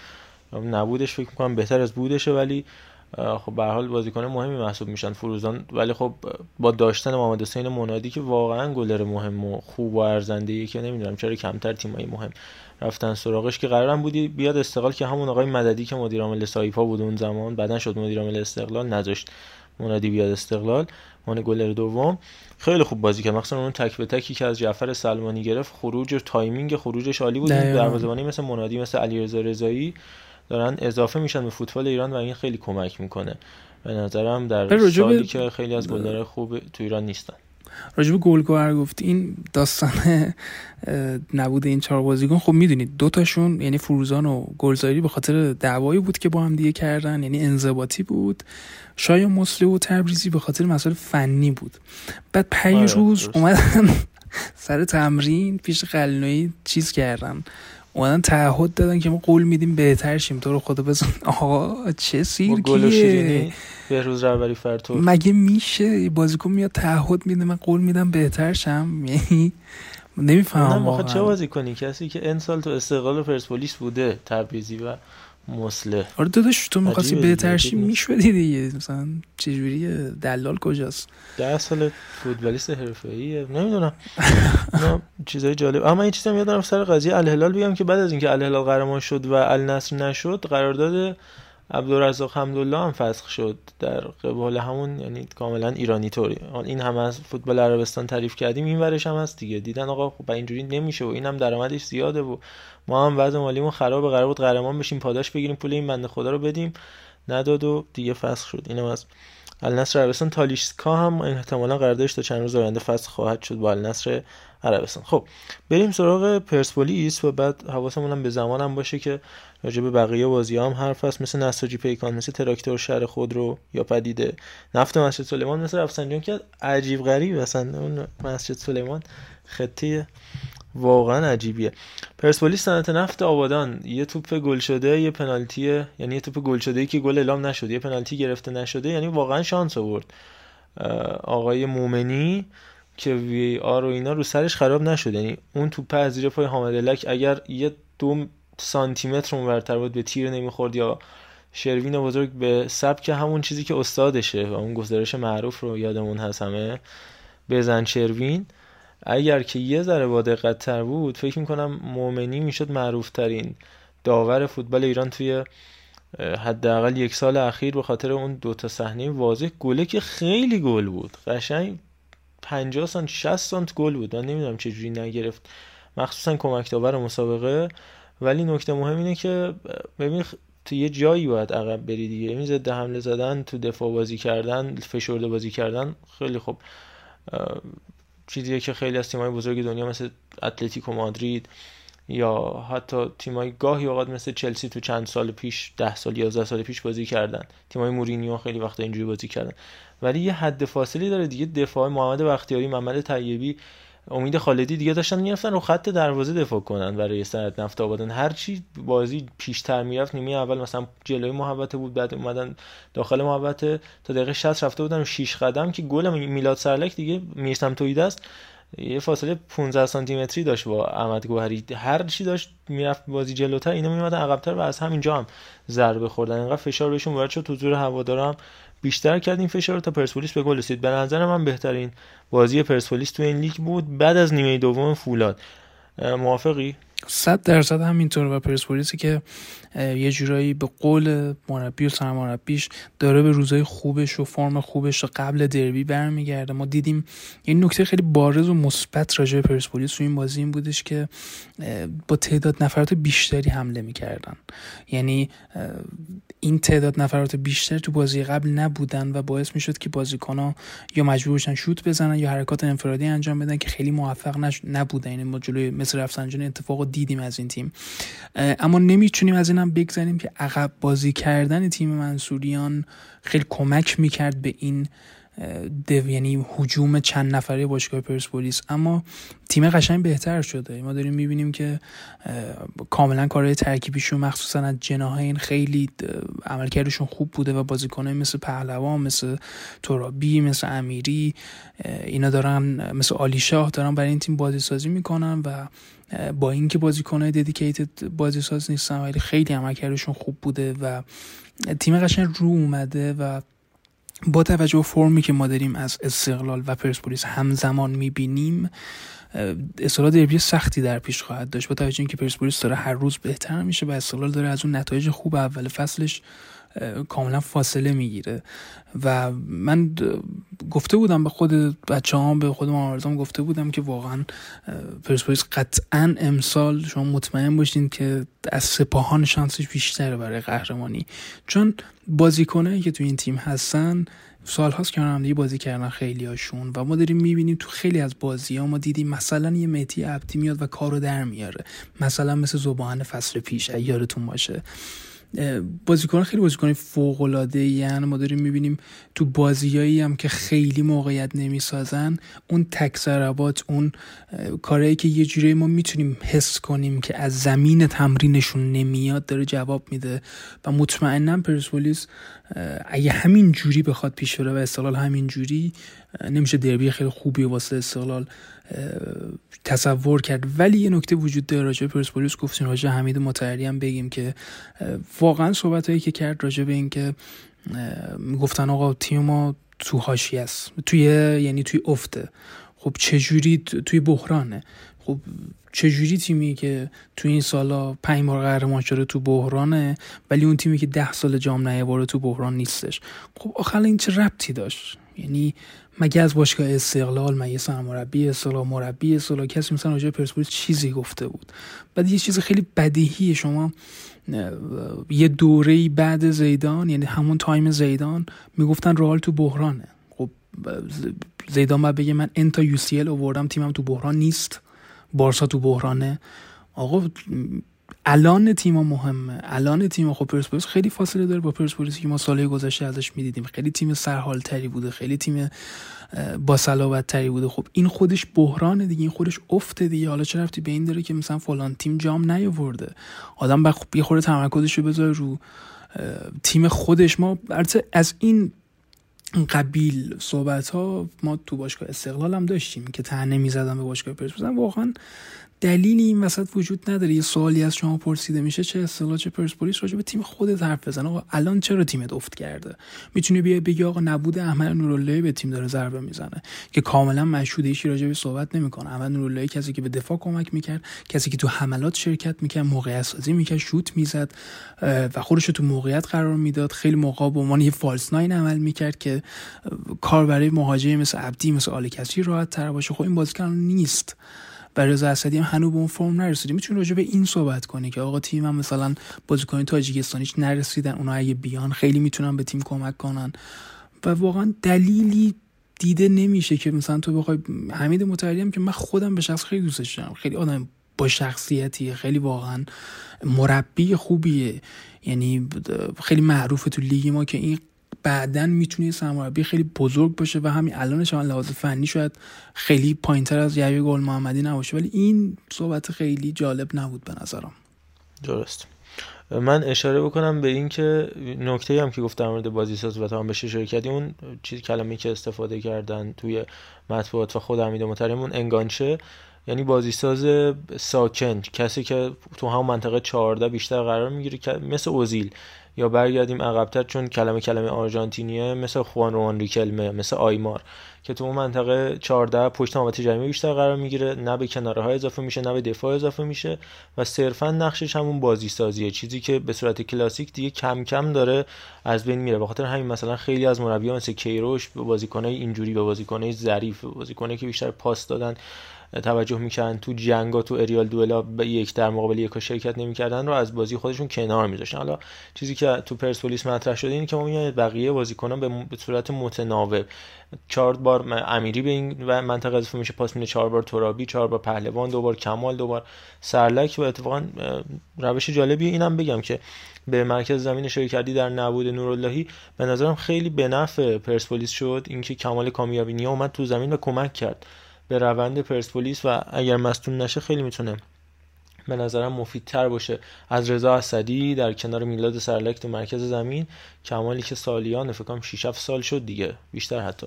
نبودش فکر می‌کنم بهتر از بودشه ولی خب به هر حال بازیکن مهمی محسوب میشن فروزان. ولی خب با داشتن محمد حسین منادی که واقعا گلر مهم و خوب و ارزنده ای که نمی‌دونم چرا کمتر تیمای مهم رفتن سراغش که قرارم بودی بیاد استقلال که همون آقای مددی که مدیر عامل سایپا بود اون زمان بعدا شد مدیر عامل استقلال نذاشت. منادی بیاد استقلال مان گلر دوم. خیلی خوب بازی کرد. مخصوصا اون تک به تکی که از جعفر سلمانی گرفت. خروج و timing خروجش عالی بود. دروازه‌بانی مثل منادی مثل علیرضا رضایی دارن اضافه میشن به فوتبال ایران و این خیلی کمک می‌کنه. به نظرم در سالی که خیلی از گلدار خوب تو ایران نیستن. راجب گلگوهر گفت این داستان نبود این چهار بازیکن. خب می‌دونید دوتاشون یعنی فروزان و گلزاری به خاطر دعوایی بود که با هم دیگه کردن یعنی انضباطی بود. شایا مسلم و تبریزی به خاطر مسائل فنی بود. بعد پنج آره، روز. اومدن سر تمرین پیش قلنوی چیز کردن. اومدن تعهد دادن که ما قول میدیم بهتر شیم. تو رو خدا بزن. آقا چه سیرکیه. شیرینی بهروز رهبری فرتو مگه میشه؟ بازیکن میاد تعهد میده من قول میدم بهتر شم؟ یعنی نمی‌فهمم اونم آخه چه واقعا. بازی کنی؟ کسی که این سال تو استقلال و پرسپولیس بوده تبریزی و مسله آره داداش تو می‌خواستی عجیبه دیگه، بهتر شی عجیب نیست. می‌شدی دیگه. مثلا چجوریه دلال کجاست؟ ده سال فوتبالیست حرفه‌ایه. نمی‌دونم. چیزای جالب. اما این چیزی هم یادم سر قضیه الهلال بگم که بعد از اینکه الهلال قهرمان شد و النصر نشد قرارداد عبدالرزاق حمدالله هم فسخ شد در قبال همون یعنی کاملا ایرانی طوری. این هم از فوتبال عربستان تعریف کردیم این ورش هم هست دیگه. دیدن آقا خب اینجوری نمیشه و این هم درآمدش زیاده و ما هم وضع مالیمون خرابه قرار بود قهرمان بشیم پاداش بگیریم پول این بنده خدا رو بدیم. نداد و دیگه فسخ شد. اینم از النصر عربستان. تالیسکا هم احتمالا قراردادش تا چند روز آینده فسخ خواهد شد با النصر عربستان. خب بریم سراغ پرسپولیس و بعد حواسمون هم به زمان هم باشه که راجع به بقیه بازی هم حرف هست. مثل نساجی پیکان مثل تراکتور شهر خود رو یا پدیده. نفت مسجد سلیمان مثل رفسنجان که عجیب غریب اصلا اون مسجد سلیمان خطه واقعا عجیبیه. پرسپولیس صنعت نفت آبادان. یه توپ گل شده یه پنالتی یعنی یه توپ گل شده که گل اعلام نشده یه پنالتی گرفته نشده یعنی واقعا شانس آورد. آقای مومنی که وی آر و اینا رو سرش خراب نشد. یعنی اون توپ از زیر پای حامد لک اگر یه دو سانتی متر اونورتر بود به تیر نمی‌خورد یا شروین بزرگ به سبک همون چیزی که استادشه و اون گزارش معروف رو یادمون هست همه بزن شروین. اگر که یه ذره با دقت تر بود فکر می‌کنم مومنی می‌شد معروف ترین داور فوتبال ایران توی حداقل یک سال اخیر به خاطر اون دو تا صحنه واضح گله که خیلی گل بود. قشنگ 50 سانت 60 سانت گل بود. من نمی‌دونم چه جوری نگرفت. مخصوصا کمک داور مسابقه. ولی نکته مهم اینه که ببین تو یه جایی باید عقب بری دیگه. این ضد حمله زدن تو دفاع بازی کردن فشرده بازی کردن خیلی خوب. چیزیه که خیلی از تیم‌های بزرگ دنیا مثل اتلتیکو مادرید یا حتی تیمای گاهی اوقات مثل چلسی تو چند سال پیش ده سال یازده سال پیش بازی کردن. تیمای مورینیو خیلی وقتا اینجوری بازی کردن. ولی یه حد فاصلی داره دیگه. دفاع محمد بختیاری محمد طیبی امید خالدی دیگه داشتن می‌رفتن رو خط دروازه دفاع کنن برای صنعت نفت هر چی بازی پیشتر می‌رفت نیمه اول مثلا جلوی محوطه بود بعد اومدن داخل محوطه. تا دقیقه 60 رفته بودن 6 قدم که گل میلاد سرلک دیگه می‌رسم تویده است. یه فاصله 15 سانتی متری داشت با احمد گوهری. هر چی داشت می‌رفت بازی جلوتر اینا میمدن عقبتر و از همینجا هم ضربه خوردن. انقدر فشار بهشون وارد شد حضور هوادارم بیشتر کرد این فشار تا پرسپولیس به گل رسید. به نظر من بهترین بازی پرسپولیس تو این لیگ بود بعد از نیمه دوم فولاد. موافقی؟ صد درصد همینطور و پرسپولیسی که یه جورایی به قول مربی و سرمربیش داره به روزای خوبش و فرم خوبش تا قبل دربی برمیگرده. ما دیدیم یه نکته خیلی بارز و مثبت راجع به پرسپولیس تو این بازی این بودش که با تعداد نفرات بیشتری حمله می‌کردن. یعنی این تعداد نفرات بیشتر تو بازی قبل نبودن و باعث می‌شد که بازیکنها یا مجبور بشن شوت بزنن یا حرکات انفرادی انجام بدن که خیلی موفق نش... نبودن. یعنی ما جلوی مثل رفسنجان اتفاق دیدیم از این تیم. اما نمی‌تونیم از اینم بگذاریم که عقب بازی کردن تیم منصوریان خیلی کمک می‌کرد به این دو یعنی هجوم چند نفره باشگاه پرسپولیس. اما تیم قشنگ بهتر شده. ما داریم می‌بینیم که کاملا کارهای ترکیبیشون مخصوصا از جناهین خیلی عملکردشون خوب بوده و بازیکنای مثل پهلوان مثل ترابی مثل امیری اینا دارن مثل آلیشاه دارن برای این تیم بازی سازی می‌کنن و با اینکه بازیکنای ددیکیتد بازی ساز نیستن ولی خیلی عملکردشون خوب بوده و تیم قشنگ رو اومده و با توجه به فرمی که ما داریم از استقلال و پرسپولیس همزمان می‌بینیم اصطلاح دربی سختی در پیش خواهد داشت. با توجه اینکه پرسپولیس داره هر روز بهتر میشه و استقلال داره از اون نتایج خوب اول فصلش کاملا فاصله می‌گیره. و من گفته بودم به خود بچه هم به خود آرزام گفته بودم که واقعا پرسپولیس قطعا امسال شما مطمئن باشین که از سپاهان شانسش بیشتره برای قهرمانی. چون بازیکنایی که تو این تیم هستن سال هاست که هم دیگه بازی کردن خیلی هاشون و ما داریم می‌بینیم تو خیلی از بازی ها ما دیدیم مثلا یه مهدی عبدی میاد و کارو در میاره. مثلا مثل زبان فصل پیش یادتون باشه. بازیکن خیلی بازیکن فوق العاده یعنی ما داریم می‌بینیم تو بازیایی هم که خیلی موقعیت نمی‌سازن اون تک اون کارهایی که یه جوری ما می‌تونیم حس کنیم که از زمین تمرینشون نمیاد داره جواب میده. و مطمئنا پرسپولیس اگه همین جوری بخواد پیش بره و استقلال همین جوری نمیشه دربی خیلی خوبی واسه استقلال تصور کرد. ولی یه نکته وجود داره راجع پرسپولیس گفتیم راجع حمید متحری هم بگیم که واقعا صحبت هایی که کرد راجع به این که می‌گفتن آقا تیم ما تو هاشی است توی یعنی توی افته. خب چجوری توی بحرانه؟ خب چجوری تیمی که تو این سالا پنج بار قهرمان شده تو بحرانه ولی اون تیمی که ده سال جام نیاورده تو بحران نیستش؟ خب آخر این چه ربطی داشت؟ یعنی مگه از باشگاه استقلال مگه سرمربی استقلال مربی استقلال کسی مثلا راجع پرسپولیس چیزی گفته بود؟ بعد یه چیز خیلی بدیهی شما یه دوره بعد زیدان یعنی همون time زیدان می‌گفتن رئال تو بحرانه. خب زیدان بعد بگه من ان تا UCL آوردم تیمم تو بحران نیست بارسا تو بحرانه. آقا الان تیم مهمه. الان تیم خب پرسپولیس خیلی فاصله داره با پرسپولیسی که ما سالهای گذشته ازش می‌دیدیم. خیلی تیم سرحال تری بوده خیلی تیم با صلابت تری بوده. خب این خودش بحرانه دیگه این خودش افته دیگه. حالا چه رفتی به این داره که مثلا فلان تیم جام نیاورده. آدم بخ... یه خورده تمرکزش رو بذاره رو تیم خودش. ما از این قبیل صحبت ها ما تو باشگاه استقلال هم داشتیم که تنه می‌زدن به باشگاه پرسپولیس. واقعا دلیلی این وسط وجود نداره. یه سوالی از شما پرسیده میشه چه اصطلاح چه پرسپولیس راجع به تیم خودت حرف بزن. آقا الان چرا تیمت افت کرده؟ می‌تونی بیا بگی آقا نبود احمد نوراللهی به تیم داره ضربه می‌زنه که کاملا مشهوده ایشی راجع به صحبت نمی‌کنه. احمد نوراللهی کسی که به دفاع کمک می‌کرد کسی که تو حملات شرکت می‌کرد موقعیت سازی می‌کرد شوت می‌زد و خودش تو موقعیت قرار می‌داد. خیلی موقع به عنوان یه فالس ناین عمل می‌کرد که کار برای مهاجمی مثل عبدی مثل آل کسی راحت تر باشه. خب این بازیکن نیست. و رضا اسدی هم هنوز به اون فرم نرسیده می‌تونی راجع به این صحبت کنی که آقا تیم هم مثلا بازیکن تاجیکستانیش نرسیدن اونا اگه بیان خیلی می‌تونن به تیم کمک کنن. و واقعا دلیلی دیده نمیشه که مثلا تو بخوای حمید متحری هم که من خودم به شخص خیلی دوستش دارم. خیلی آدم با شخصیتی خیلی واقعا مربی خوبیه. یعنی خیلی معروفه تو لیگ ما که این بعدا می‌تونه سرمربی خیلی بزرگ باشه و همین الانش هم لحاظ فنی شاید خیلی پایینتر از یحیی گل محمدی نباشه ولی این صحبت خیلی جالب نبود به نظرم. درست. من اشاره بکنم به این که نکته هم که گفتم مورد بازی ساز و هم بشه شرکتی اون چیز کلمه که استفاده کردن توی مطبوعات و خود حمید متریم اون انگانچه. یعنی بازیساز ساکن کسی که تو هم منطقه 14 بیشتر قرار می‌گیره مثل اوزیل. یا برگردیم عقبتر چون کلمه کلمه آرژانتینیه مثل خوان روان ریکلمه مثل آیمار که تو اون منطقه 14 پشت محوطه جریمه بیشتر قرار می‌گیره نه به کناره های اضافه میشه نه به دفاع اضافه میشه و صرفا نقشش همون بازی سازیه چیزی که به صورت کلاسیک دیگه کم کم داره از بین میره. بخاطر همین مثلا خیلی از مربیان مثل کیروش به بازیکنای اینجوری به بازیکنای ظریف بازیکنایی که بیشتر پاس دادن توجه می‌کردن تو جنگا تو اریال دوئلا به یک در مقابل یک شرکت نمی‌کردن رو از بازی خودشون کنار میذاشتن. حالا چیزی که تو پرسپولیس مطرح شده اینه که ما میگیم بقیه بازیکنان به صورت متناوب. چهار بار امیری به این و منطقه اضافه میشه پاس میده چهار بار ترابی چهار بار پهلوان دو بار کمال دو بار سرلک و اتفاقا روش جالبی اینم بگم که به مرکز زمین شرکتی در نبود نوراللهی به نظرم خیلی به نفع پرسپولیس شد اینکه کمال کامیابی اومد تو زمین و کمک کرد. به روند پرسپولیس و اگر مستون نشه خیلی می‌تونه به نظرم مفیدتر باشه. از رضا اسدی در کنار میلاد سرلک تو مرکز زمین کمالی که سالیان فکر کنم 6 سال شد دیگه بیشتر حتی.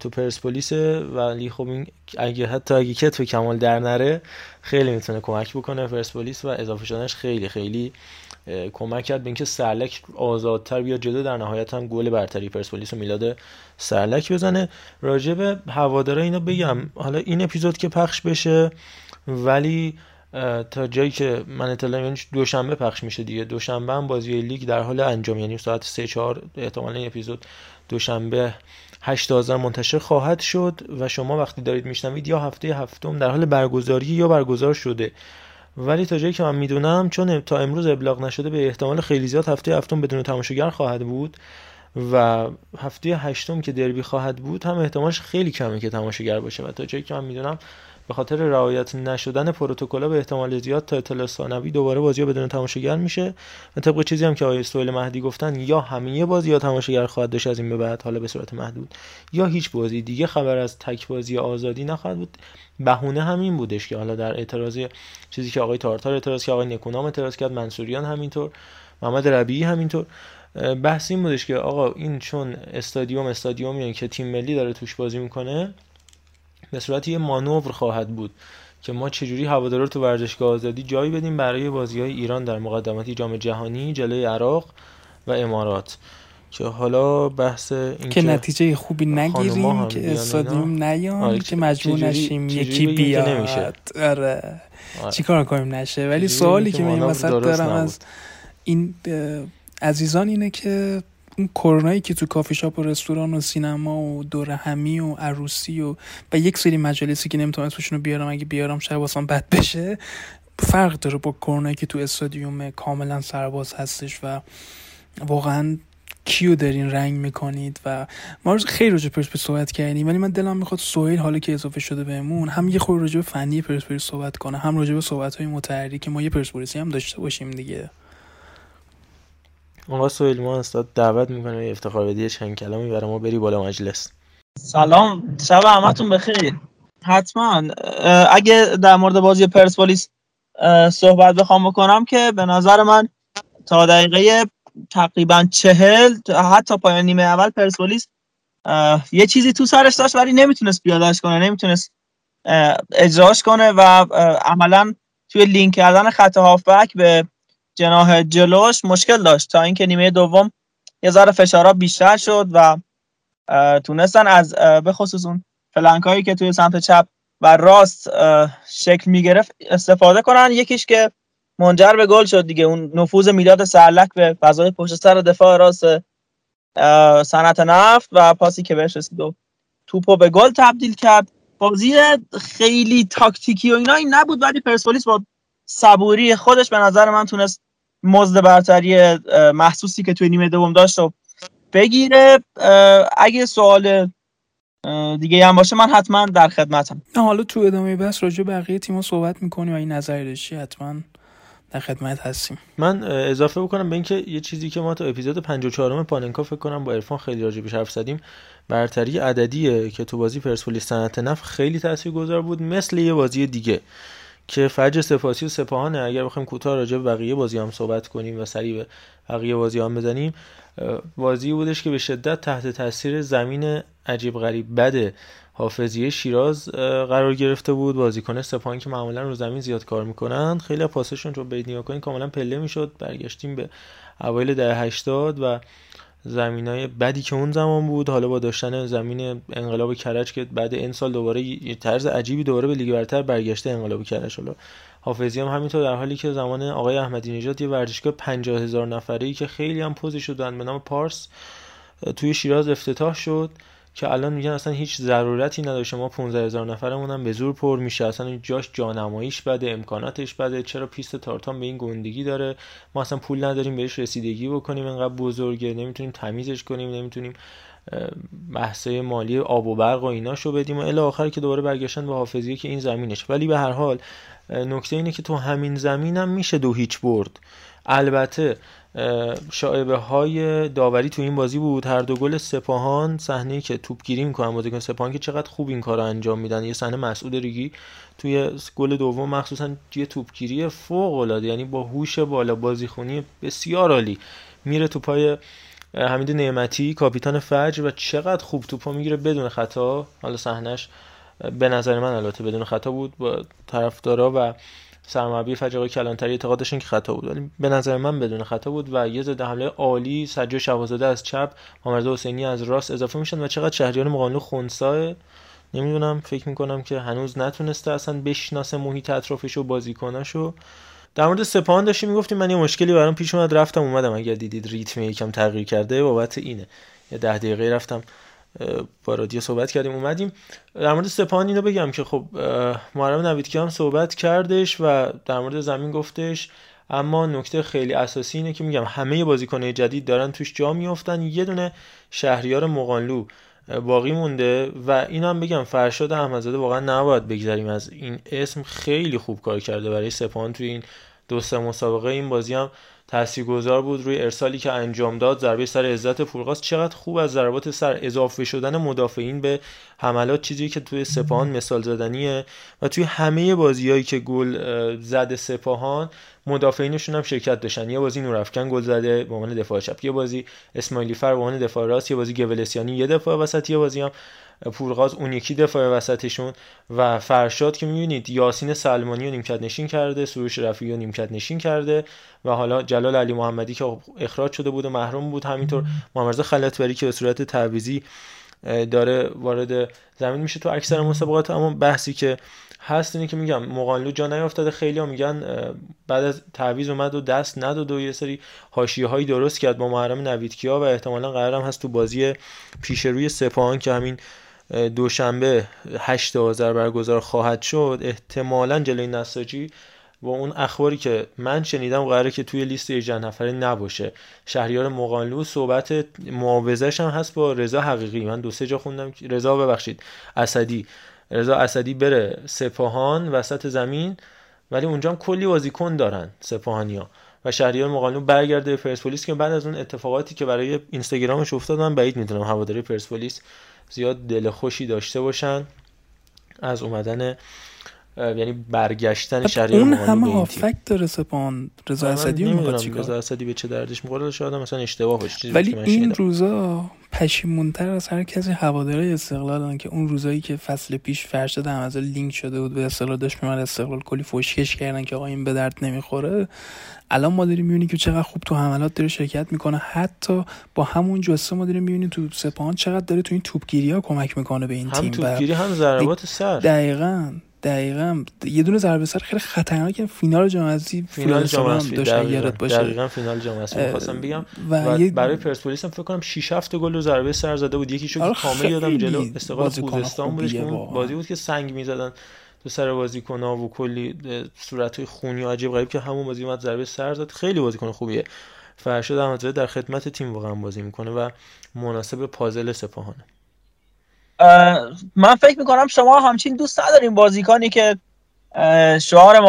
تو پرسپولیس ولی خب این اگه حتی اگه کتف کمال در نره خیلی می‌تونه کمک بکنه پرسپولیس و اضافه شدنش خیلی خیلی کمک کرد به اینکه سرلک آزادتر بیاد جلو. در نهایت هم گل برتری پرسپولیس و میلاد سرلک بزنه. راجع به هوادارا اینو بگم. حالا این اپیزود که پخش بشه ولی تا جایی که من اطلاع یعنی دوشنبه پخش میشه دیگه. دوشنبه هم بازی لیگ در حال انجام. یعنی ساعت 3 4 احتمالاً اپیزود دوشنبه 8 منتشر خواهد شد. و شما وقتی دارید میشنوید یا هفته هفتم در حال برگزاری یا برگزار شده ولی تا جایی که من می‌دونم چون تا امروز ابلاغ نشده به احتمال خیلی زیاد هفته هفتم بدون تماشاگر خواهد بود و هفته هشتم که دربی خواهد بود هم احتمالش خیلی کمه که تماشاگر باشه. و تا جایی که من می‌دونم به خاطر رعایت نشدن پروتکل به احتمال زیاد تا اطلاع ثانوی دوباره بازی بدون تماشاگر میشه و طبق چیزی هم که آقای سویل مهدی گفتن یا همه بازی ها تماشاگر خواهد داشت از این به بعد حالا به صورت محدود یا هیچ بازی دیگه خبر از تک بازی آزادی نخواهد بود. بهونه همین بودش که حالا در اعتراض چیزی که آقای تارتار اعتراض کرد آقای نکونام اعتراض کرد منصوریان همینطور محمد ربیعی همینطور. بحث این بودش که آقا این چون استادیوم استادیومی که تیم ملی داره توش بازی می‌کنه به صورت یه مانور خواهد بود که ما چجوری هوادارا تو ورزشگاه آزادی جایی بدیم برای بازی های ایران در مقدماتی جام جهانی جلوی عراق و امارات. که حالا بحث این که نتیجه خوبی نگیریم که استادیوم نیان آره که مجبور نشیم یکی بیاد. نمیشه. آره, آره. چیکار کنیم؟ نشه. ولی سوالی که من وسط دارم از این عزیزان اینه که اون کرونایی که تو کافی شاپ و رستوران و سینما و دور همی و عروسی و و یک سری مجالسی که نمی‌تونم اسمشون رو بیارم اگه بیارم شاید واسم بد بشه. فرق داره با کرونایی که تو استادیوم کاملا سرباز هستش و واقعا کیو دارین رنگ می‌کنید و ما روز خیلی راجع پرسپولیس صحبت کردیم ولی من دلم می‌خواد سویل حالا که اضافه شده بهمون هم یه خورده راجع فنی پرسپولیس صحبت کنه هم راجع به صحبت های متحری که ما یه پرسپولیسی هم داشته باشیم دیگه. آقا سویل ما استاد دعوت می‌کنه افتخار بدی چند کلامی برای ما بری بالا مجلس. سلام شب همتون بخیر. حتما اگه در مورد بازی پرسپولیس صحبت بخوام بکنم که به نظر من تا دقیقه تقریبا چهل حتی پایان نیمه اول پرسپولیس یه چیزی تو سرش داشت ولی نمی‌تونست پیادش کنه نمی‌تونست اجراش کنه و عملا توی لینک کردن خط هافبک به جناح جلوش مشکل داشت تا اینکه نیمه دوم یه ذره فشارها بیشتر شد و تونستن از به خصوص اون flank هایی که توی سمت چپ و راست شکل می‌گرفت استفاده کنن. یکیش که منجر به گل شد دیگه اون نفوذ میلاد سرلک به فضای پشت سر دفاع راست صنعت نفت و پاسی که بهش رسید و توپو به گل تبدیل کرد. بازی خیلی تاکتیکی و اینا این نبود ولی پرسپولیس با صبوری خودش به نظر من تونست مزد برتری محسوسی که توی نیمه دوم داشت و بگیره. اگه سوال دیگه هم باشه من حتما در خدمتم. حالا تو ادامه بس راجع بقیه تیم‌ها صحبت می‌کنیم. و این نظری داشتی حتما در خدمت هستیم. من اضافه بکنم به اینکه یه چیزی که ما تو اپیزود 54 پاننکا فکر کنم با عرفان خیلی راجع بهش حرف زدیم برتری عددیه که تو بازی پرسپولیس صنعت نفت خیلی تاثیرگذار بود مثل یه بازی دیگه. که فجر سپاسی و سپاهانه. اگر بخوایم کوتاه راجع به بقیه بازی هم صحبت کنیم و سریع به بقیه بازی هم بزنیم بازی بودش که به شدت تحت تاثیر زمین عجیب غریب بده حافظیه شیراز قرار گرفته بود. بازیکن سپاهان که معمولا رو زمین زیاد کار می‌کنن خیلی پاسشون رو برید نگاه کنین کاملا پله می‌شد. برگشتیم به اوایل دهه 80 و زمین های بدی که اون زمان بود. حالا با داشتن زمین انقلاب کرج که بعد این سال دوباره یه طرز عجیبی دوباره به لیگ برتر برگشته انقلاب کرج. حالا حافظی هم همینطور در حالی که زمان آقای احمدی نژاد یه ورزشگاه 50 هزار نفره ای که خیلی هم پوزی شدن به نام پارس توی شیراز افتتاح شد. که الان میگن اصلا هیچ ضرورتی نداره. شما 15 هزار نفرمون هم به زور پر میشه. اصلا جاش جانماییش بده امکاناتش بده. چرا پیست تارتان به این گندگی داره؟ ما اصلا پول نداریم بهش رسیدگی بکنیم. انقدر بزرگه. نمی‌تونیم تمیزش کنیم. نمی‌تونیم بحثه مالی آب و برق و ایناشو بدیم. و الی آخر که دوباره برگشتن به حافظیه که این زمینش. ولی به هر حال نکته اینه که تو همین زمین هم میشه دو هیچ برد. البته شایبه های داوری تو این بازی بود. هر دو گل سپاهان صحنه که توپگیری می‌کنن بازیکن سپاهان که چقدر خوب این کار انجام میدن. یه صحنه مسعود ریگی توی گل دوم مخصوصا یه توپگیری فوق العاده یعنی با هوش بالا بازیخونی بسیار عالی. میره تو پای حمید نعمتی کاپیتان فجر و چقدر خوب توپو می‌گیره بدون خطا. حالا صحنهش به نظر من البته بدون خطا بود با طرفدارا و سرمربی فجر کلانتری اعتقاد داشتن که خطا بود. ولی به نظر من بدون خطا بود و یه ضد حمله عالی سجاد شوازاده از چپ محمد حسینی از راست اضافه میشن و چقدر شهریار مقانلو خونسا نمی‌دونم فکر می‌کنم که هنوز نتونسته اصلا بشناسه محیط اطرافش و بازیکناشو. در مورد سپاهان داشتیم می‌گفتیم من یه مشکلی برام پیش اومد رفتم اومدم. اگر دیدید ریتم یکم تغییر کرده بابت اینه. یه ده دقیقه رفتم. با رادیو صحبت کردیم اومدیم. در مورد سپاهان اینو بگم که خب محرم نویدکی هم صحبت کردش و در مورد زمین گفتش. اما نکته خیلی اساسی اینه که میگم همه بازیکنهای جدید دارن توش جا میافتن. یه دونه شهریار مقانلو باقی مونده و این هم بگم فرشاد احمدزاده واقعا نباید بگذریم. از این اسم خیلی خوب کار کرده برای سپاهان توی این دو سه مسابقه. این بازی هم تاثیرگذار بود روی ارسالی که انجام داد. ضربه سر عزت پورقاس چقدر خوب از ضربات سر اضافه شدن مدافعین به حملات چیزی که توی سپاهان مثال زدنیه. و توی همه بازیهایی که گل زده سپاهان مدافعینشون هم شرکت داشتن. یه بازی نورافکن گل زده به عنوان دفاع چپ. یه بازی اسماعیلی فر به عنوان دفاع راست. یه بازی گولسیانی یه دفاع وسط. یه بازی هم پورغاز اون یکی دفاع وسطشون. و فرشاد که می‌بینید یاسین سلمانی رو نیمکت نشین کرده سروش رفیعی رو نیمکت نشین کرده و حالا جلال علی محمدی که اخراج شده بود و محروم بود. همینطور محمد خلطبری که به صورت تعویزی داره وارد زمین میشه. تو اکثر مسابقات اما بحثی که هست اینه که میگم مقانلو جا نیافتاده خیلی میگن بعد از تعویض اومد و دست نداد و یه سری حاشیه هایی درست کرد با محرم نویدکیا و احتمالا قرارم هست تو بازی پیش روی سپاهان که همین دوشنبه 8 آذر برگزار خواهد شد احتمالا جلوی نساجی با اون اخباری که من شنیدم قراره که توی لیست 18 نفره نباشه. شهریار مقانلو صحبت معاوضهش هم هست با رضا حقیقی. من دو سه جا خوندم. رضا ببخشید اسدی. رضا اسدی بره سپاهان وسط زمین ولی اونجا هم کلی بازیکن دارن سپاهانیا و شهریار مقانلو برگرده به پرسپولیس که بعد از اون اتفاقاتی که برای اینستاگرامش افتاد من بعید می‌دونم هواداری پرسپولیس زیاد دل خوشی داشته باشن از اومدن یعنی برگشتن شهریار اون همه هافک داره سپان رضا اسدی می‌خواد چیکار؟ رضا اسدی به چه دردش می‌خوره. شاید مثلا اشتباه باشه ولی این روزا پشیمونتر از هر کسی هواداره استقلال که اون روزایی که فصل پیش فرشاد احمدزاده لینک شده بود به استقلال داشت میمد استقلال کلی فوشکش کردن که آقا این به درد نمی‌خوره. الان ما داریم می‌بینیم که چقدر خوب تو حملات داره شرکت می‌کنه. حتی با همون جسه ما داریم می‌بینیم تو سپاهان چقدر داره تو این توپگیری ها کمک می‌کنه به این هم تیم. توپگیری هم ضربات سر. دقیقا. دقیقا. یه دونه ضربه سر خیلی خطرناکه. فینال جام حذفی فینال جام حذفی. دقیقاً, باشه. دقیقاً فینال جام حذفی. می‌خواستم بگم و, و برای پرسپولیس هم فکر کنم 6 7 گل رو ضربه سر زده بود. یکیشو آره کامل یادم جلو استقلال خوزستان بود که بازی بود که سنگ می‌زدن تو سر بازیکن‌ها و کلی صورت‌های خونی و عجیب غریب که همون بازی اومد ضربه سر زد. خیلی بازیکن خوبیه. فرشاد احمدزاده در خدمت تیم واقعا بازی می‌کنه و مناسب پازل سپاهانه. من فکر می‌کنم شما همچین دوست نداریم بازیکنی که شعار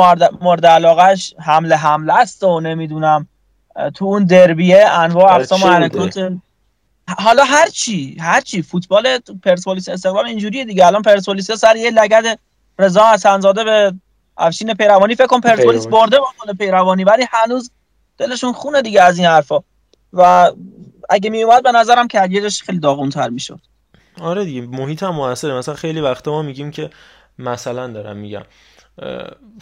مورد علاقهش حمله حمله است و نمی‌دونم تو اون دربیه انواع اقسام حرکات حالا هر چی هر چی. فوتبال پرسپولیس استقلال اینجوریه دیگه. الان پرسپولیس سر یه لگد رضا حسنزاده به افشین پیروانی فکر کنم پرسپولیس برده با پیروانی ولی هنوز دلشون خونه دیگه از این حرفا. و اگه می اومد به نظرم که خیلی داغونتر می‌شد. آره دیگه محیط هم موثره. مثلا خیلی وقتا ما میگیم که مثلا دارم میگم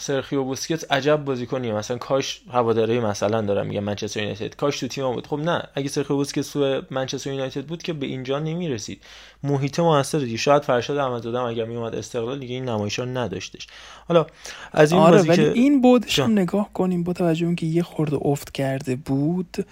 سرخیو بوسکت عجب بازیکنیه. مثلا کاش هواداری مثلا دارم میگم منچستر یونایتد. کاش تو تیم بود. خب نه اگه سرخیو بوسکت تو منچستر یونایتد بود که به اینجا نمی‌رسید. محیط موثر دیگه. شاید فرشاد احمدزاده اگر میومد استقلال دیگه این نمایشا نداشتش. حالا از این آره بازی ولی که این بودش هم نگاه کنیم با توجه که یه خورده افت کرده بود.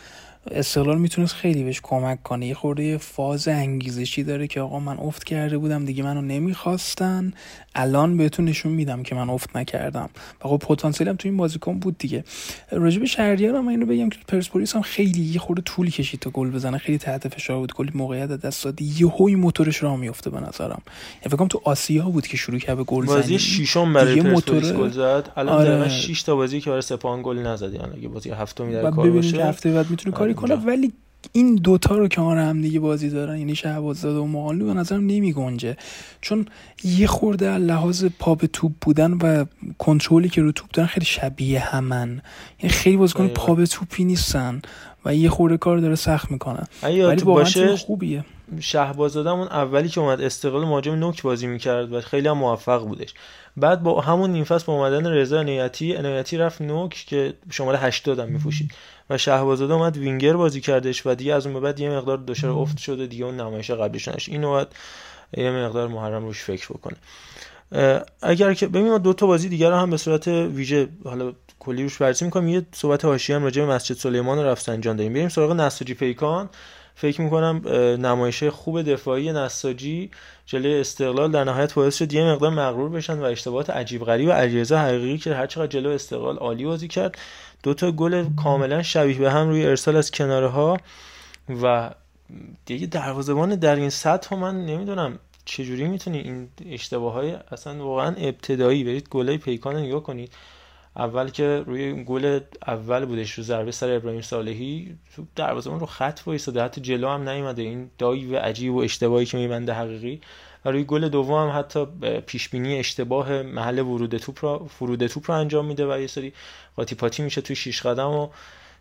استقلال می‌تونست خیلی بهش کمک کنه. یه خورده فاز انگیزشی داره که آقا من افت کرده بودم دیگه منو نمی‌خواستن. الان بهتون نشون میدم که من افت نکردم. و خب پتانسیلم تو این بازیکن بود دیگه. راجب شهریار هم اینو بگم که پرسپولیس هم خیلی یه خورده طول کشید تا گل بزنه. خیلی تحت فشار بود. کلی موقعیت دست داد. هوی موتورش راه میفته به نظرم. یعنی فکر تو آسیا بود که شروع کرد به گل زنی. بازی ششم برای پرسپولیس گل زد. الان آره. 6 تا بازی که برای سپاهان گل نزد. یعنی اگه بازی هفتم در کار باشه هفته بعد می‌تونه کاری کنه. ولی این دوتا رو کنار هم دیگه بازی دارن یعنی شهباززاده و مقالو به نظرم نمی گنجه. چون یه خورده لحاظ پا به توپ بودن و کنترلی که رو توپ دارن خیلی شبیه همن. یعنی خیلی بازیکن پا به توپی نیستن و یه خورده کار داره سخت می‌کنن ولی باشه خوبیه. شهبازادمون اولی که اومد استقلال مهاجم نوک بازی می‌کرد و خیلی هم موفق بودش. بعد با همون نیم فصل با اومدن رضا عنایتی عنایتی رفت نوک که شماره 80 هم میپوشید و شهبازاده اومد وینگر بازی کردش و دیگه از اون به بعد یه مقدار دچار افت شده دیگه اون نمایش قبلش نش اینو باید یه مقدار محرم روش فکر بکنه. اگر که ببینیم دو تا بازی دیگر رو هم به صورت ویژه حالا کلی روش بررسی می‌کنم یه صحبت حاشیه هم راجع به مسجد سلیمان رو رفسنجان داریم. بریم سراغ نساجی پیکان. فکر می‌کنم نمایش خوب دفاعی نساجی جلوی استقلال در نهایت باعث شد یه مقدار مغرور بشن و اشتباهات عجیب غریب و علیرضا حقیقی که هر چقدر جلو استقلال عالی بازی کرد دو تا گل کاملا شبیه به هم روی ارسال از کناره ها و دیگه دروازه‌بان در این سطح من نمی‌دونم چجوری می‌تونی این اشتباه های اصلا واقعا ابتدایی برید گلای پیکان نگاه کنید. اول که روی گل اول بودش رو ضربه سر ابراهیم صالحی تو دروازه‌بان رو خط وایساده حتی جلو هم نیومده. این دایو عجیب و اشتباهی که میبنده حقیقی. و روی گل دوم هم حتی پیش بینی اشتباه محل ورود توپ رو فرود توپ رو انجام میده و یه سری قاطی پاتی میشه توی شیش قدم و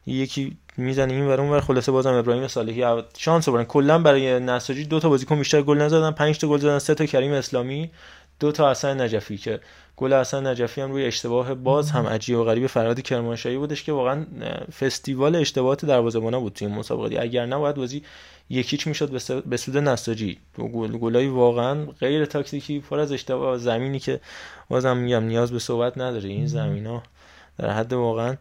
یکی می‌زنه این ور ور. خلاصه بازم ابراهیم صالحی شانس برن کلا برای نساجی دو تا بازیکن بیشتر گل نزدن. 5 تا گل زدن. سه تا کریم اسلامی. دو تا حسن نجفی که گل حسن نجفی هم روی اشتباه باز هم عجیب و غریب فراد کرمانشاهی بودش که واقعا فستیوال اشتباهات دروازه‌بانا بود توی مسابقه. اگر نه بازی یکیچ می‌شد به سود نساجی. گل گلای واقعا غیر تاکتیکی پر از اشتباه زمینی که بازم میگم نیاز به صحبت نداره این زمینا. در حد واقعا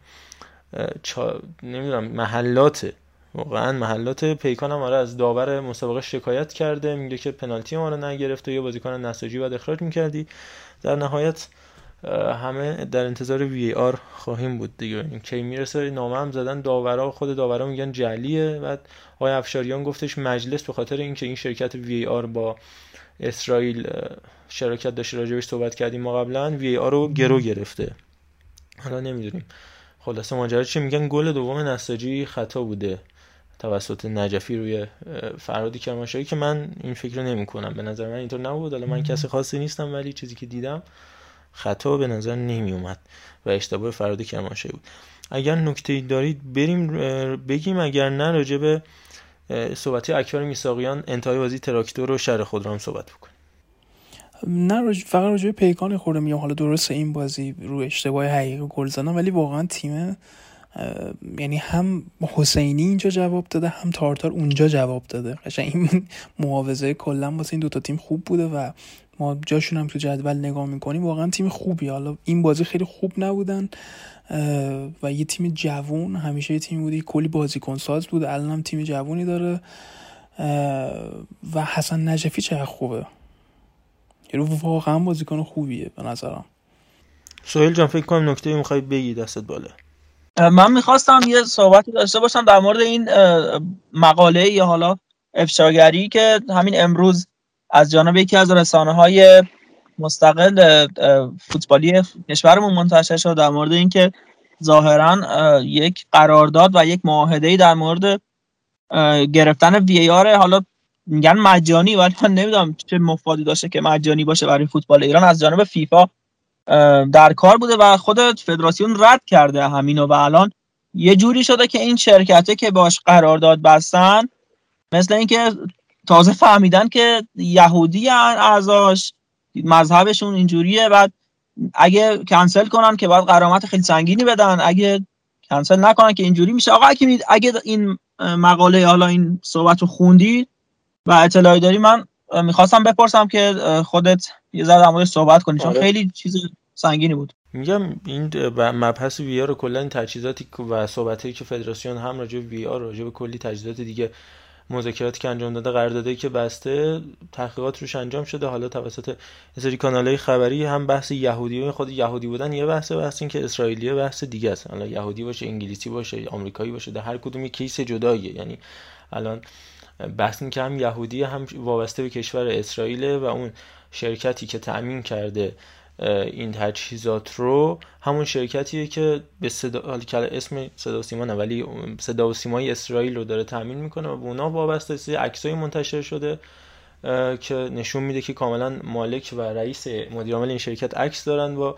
چا... نمی‌دونم محلات. واقعا محلات پیکان هم آره از داور مسابقه شکایت کرده. میگه که پنالتی ما رو نگرفت و یه بازیکن نساجی بعد اخراج می‌کردی. در نهایت همه در انتظار وی آر خواهیم بود دیگه. این کی می‌رسه نامه هم زدن داورا خود داورا میگن جلیه. بعد آقای افشاریان گفتش مجلس به خاطر اینکه این شرکت وی آر با اسرائیل شراکت داشته راجبش صحبت کردیم ما قبلا وی آر رو گرو گرفته. حالا نمی‌دونیم. خلاصه ماجرا چی؟ میگن گل دوم نساجی خطا بوده. توسط نجفی روی فرادی کرمانشاهی که من این فکر رو نمی کنم به نظر من اینطور نبود. حالا من کسی خاصی نیستم ولی چیزی که دیدم خطا به نظر نمی اومد و اشتباه فرادی کرمانشاهی بود. اگر نکته دارید بریم بگیم اگر نه راجع به صحبتی اکبر میساقیان انتهای بازی تراکتور و شهر خود رو هم صحبت بکنیم. نه فقط راجع به پیکان خورده میگم حالا درسته این بازی رو اشتباه حقیقی گل زدن ولی واقعا تیم یعنی هم حسینی اینجا جواب داده هم تارتار اونجا جواب داده. قشنگ این معاوضه کلا واسه این دوتا تیم خوب بوده و ما جاشون هم تو جدول نگاه می‌کنیم واقعا تیم خوبی. حالا این بازی خیلی خوب نبودن و یه تیم جوون همیشه یه تیم بودی کلی بازیکن ساز بود الان هم تیم جوونی داره. و حسن نجفی چقدر خوبه؟ یعنی واقعا بازیکن خوبیه به نظرم. سوهل جان فکر کنم نکته می‌خوای بگی دستت بالا من می‌خواستم یه صحبتی داشته باشم در مورد این مقاله یا حالا افشاگری که همین امروز از جانب یکی از رسانه های مستقل فوتبالی کشورمون منتشر شد در مورد اینکه ظاهرا یک قرارداد و یک معاهده در مورد گرفتن وی آر حالا میگن مجانی ولی من نمی‌دونم چه مفادی داشته که مجانی باشه برای فوتبال ایران. از جانب فیفا در کار بوده و خود فدراسیون رد کرده همینو و الان یه جوری شده که این شرکته که باش قرارداد بستن مثل اینکه تازه فهمیدن که یهودی اعضاش مذهبشون اینجوریه بعد اگه کنسل کنن که باید قرامت خیلی سنگینی بدن اگه کنسل نکنن که اینجوری میشه. آقا اگه اگه این مقاله حالا این صحبت رو خوندی و اطلاعی داری من می‌خواستم بپرسم که خودت یه ذره در صحبت کنی چون آره. خیلی چیز سنگینی بود. میگم این مبحث وی آر کلا تجهیزاتی و صحبتایی که فدراسیون هم راجع به وی آر راجع به کلی تجهیزات دیگه مذاکراتی که انجام داده قراردادی که بسته تحقیقات روش انجام شده. حالا توسط سری کانالهای خبری هم بحث یهودی و خود یهودی بودن یه بحث بحث این که اسرائیلی بحث دیگه است. حالا یهودی باشه انگلیسی باشه آمریکایی باشه در هر کدوم کیس جداییه. یعنی الان بحث این که هم یهودی هم وابسته به کشور اسرائیل و اون شرکتی که تأمین کرده این تجهیزات رو همون شرکتیه که به صدا حالا اسم صدا و سیما نه ولی صدا و سیمای اسرائیل رو داره تامین می‌کنه و به اونا وابسته سه عکسای منتشر شده که نشون میده که کاملا مالک و رئیس مدیر عامل این شرکت عکس دارن با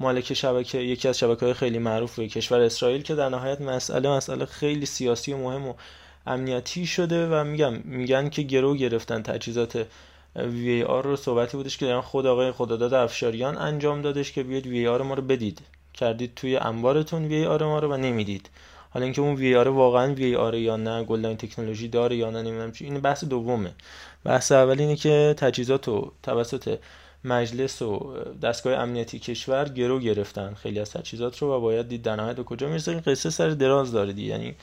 مالک شبکه یکی از شبکه های خیلی معروف به کشور اسرائیل که در نهایت مسئله مسئله خیلی سیاسی و مهم و امنیتی شده و میگم میگن که گرو گرفتن تجهیزات VAR رو صحبتی بودش که دارن خود آقای خداداد افشاریان انجام دادش که بیاید VAR ما رو بدید. کردید توی انبارتون VAR ما رو و نمی‌دید. حالا اینکه اون VAR واقعا VAR یا نه goal line technology داره یا نه نمی‌دونم چی این بحث دومه. بحث اول اینه که تجهیزات رو توسط مجلس و دستگاه امنیتی کشور گرو گرفتن. خیلی از تجهیزات رو و باید دید در نهایت کجا می‌رسه. این قصه سر دراز داره دی یعنی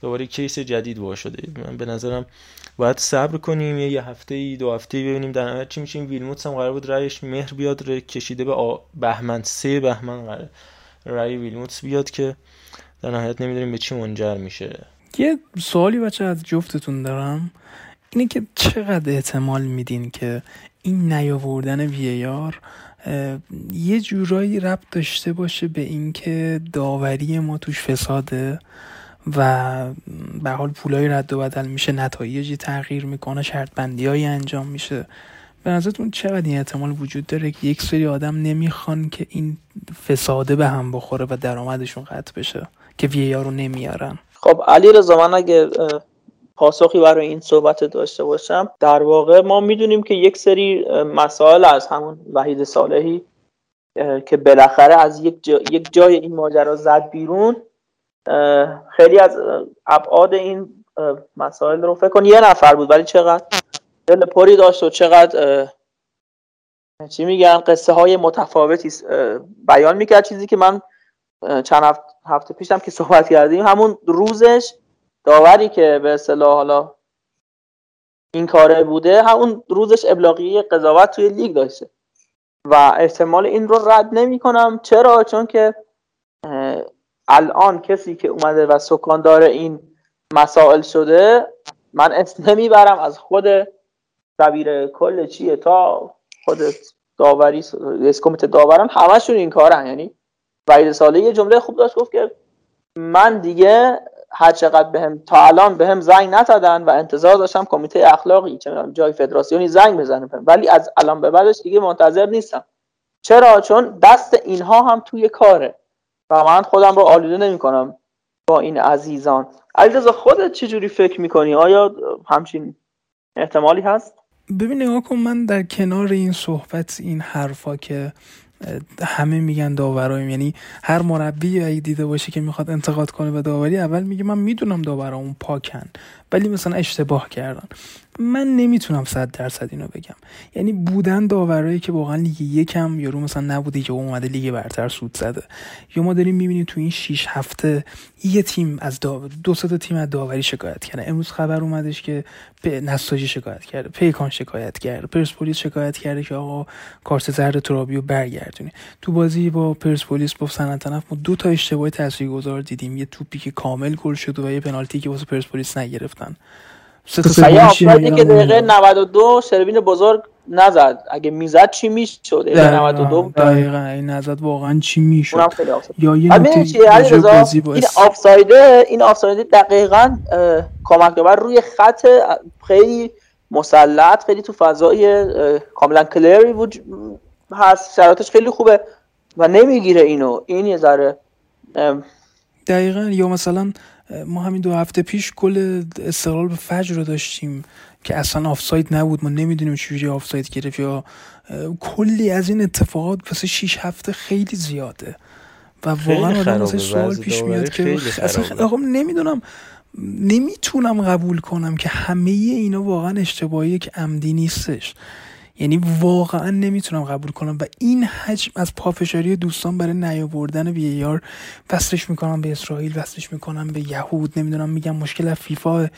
دوباره case جدید وا شده. من به نظرم باید صبر کنیم یه هفته ای دو هفته ببینیم در نهایت چی میشه ویلموتس هم قرار بود رایش مهر بیاد ر کشیده به. بهمن سه بهمن قرار رای ویلموتس بیاد که در نهایت نمی‌دونیم به چی منجر میشه. یه سوالی بچه از جفتتون دارم. اینه که چقدر احتمال میدین که این نیاوردن ویار یه جورایی ربط داشته باشه به اینکه داوری ما توش فساده؟ و به حال پولای رد و بدل میشه نتایجی تغییر می‌کنه شرط بندی انجام میشه. به نظرتون چقدر این احتمال وجود داره که یک سری آدم نمی‌خوان که این فساده به هم بخوره و درآمدشون قطع بشه که وی رو نمیارن؟ خب علی رضا من اگه پاسخی برای این صحبت داشته باشم در واقع ما می‌دونیم که یک سری مسائل از همون وحید صالحی که بالاخره از یک, جا، یک جای این ماجرا زد بیرون خیلی از ابعاد این مسائل رو فکر کن یه نفر بود ولی چقدر دل پری داشت و چقدر چی میگن قصه های متفاوتی بیان می‌کرد. چیزی که من چند هفته پیشم که صحبت کردیم همون روزش داوری که به اصطلاح حالا این کاره بوده همون روزش ابلاغی قضاوت توی لیگ داشته. و احتمال این رو رد نمی کنم چرا؟ چون که الان کسی که اومده و سکاندار این مسائل شده من اسم نمی‌برم از خود دبیر کل چیه تا خود داوری کمیت داوران همشون این کارن. یعنی وحید ساله یه جمله خوب داشت گفت که من دیگه هر چقدر بهم تا الان بهم زنگ نزدن و انتظار داشتم کمیته اخلاقی چه جای فدراسیونی زنگ بزنه ولی از الان به بعدش دیگه منتظر نیستم. چرا؟ چون دست اینها هم توی کاره. و من خودم رو آلوده نمی کنم با این عزیزان. علیرضا خودت چجوری فکر می‌کنی؟ آیا همچین احتمالی هست؟ ببین نگاه کن من در کنار این صحبت این حرفا که همه میگن داورایم یعنی هر مربی اگه دیده باشه که می‌خواد انتقاد کنه به داوری اول میگه من می‌دونم داورامون پاکن. ولی مثلا اشتباه کردن. من نمی‌تونم صد درصد اینو بگم. یعنی بودن داورایی که واقعا لیگ یکم یارو مثلا نبوده که اومده لیگ برتر سود زده. یا ما داریم می‌بینیم تو این 6 هفته یه تیم از دو, دو تا تیم از داوری شکایت کرده. امروز خبر اومدش که به نساجی شکایت کرده. پیکان شکایت کرده. پرسپولیس شکایت کرده که آقا کارت زرد ترابی رو برگردونی. تو بازی با پرسپولیس با سنت ما دو تا اشتباه تاثیرگذار دیدیم. یه توپی که کامل گل شد و یه پنالتی که واسه پرسپولیس نگرفتن سه که دقیقه 92 شربین بزرگ نزد اگه می‌زد چی می‌شد دقیقه 92 دقیقا این نزد واقعا چی می‌شد یا یه این آفسایده این آفسایده دقیقا کمک بر روی خط خیلی مسلط خیلی تو فضای کاملا کلری هست شرایطش خیلی خوبه و نمی‌گیره اینو این یه ذره دقیقا یا مثلا ما همین دو هفته پیش گل استقلال به فجر رو داشتیم که اصلا آفساید نبود. ما نمی‌دونیم چجوری آفساید گرفت یا کلی از این اتفاقات پس 6 هفته خیلی زیاده. و واقعا آدم واسه سوال پیش میاد که اصلا نمی‌دونم نمی‌تونم قبول کنم که همه اینا واقعا اشتباهیه که عمدی نیستش. یعنی واقعا نمی‌تونم قبول کنم و این حجم از پافشاری دوستان برای نیاوردن وی وصلش می‌کنم به اسرائیل وصلش می‌کنم به یهود نمی‌دونم میگم مشکل از فیفا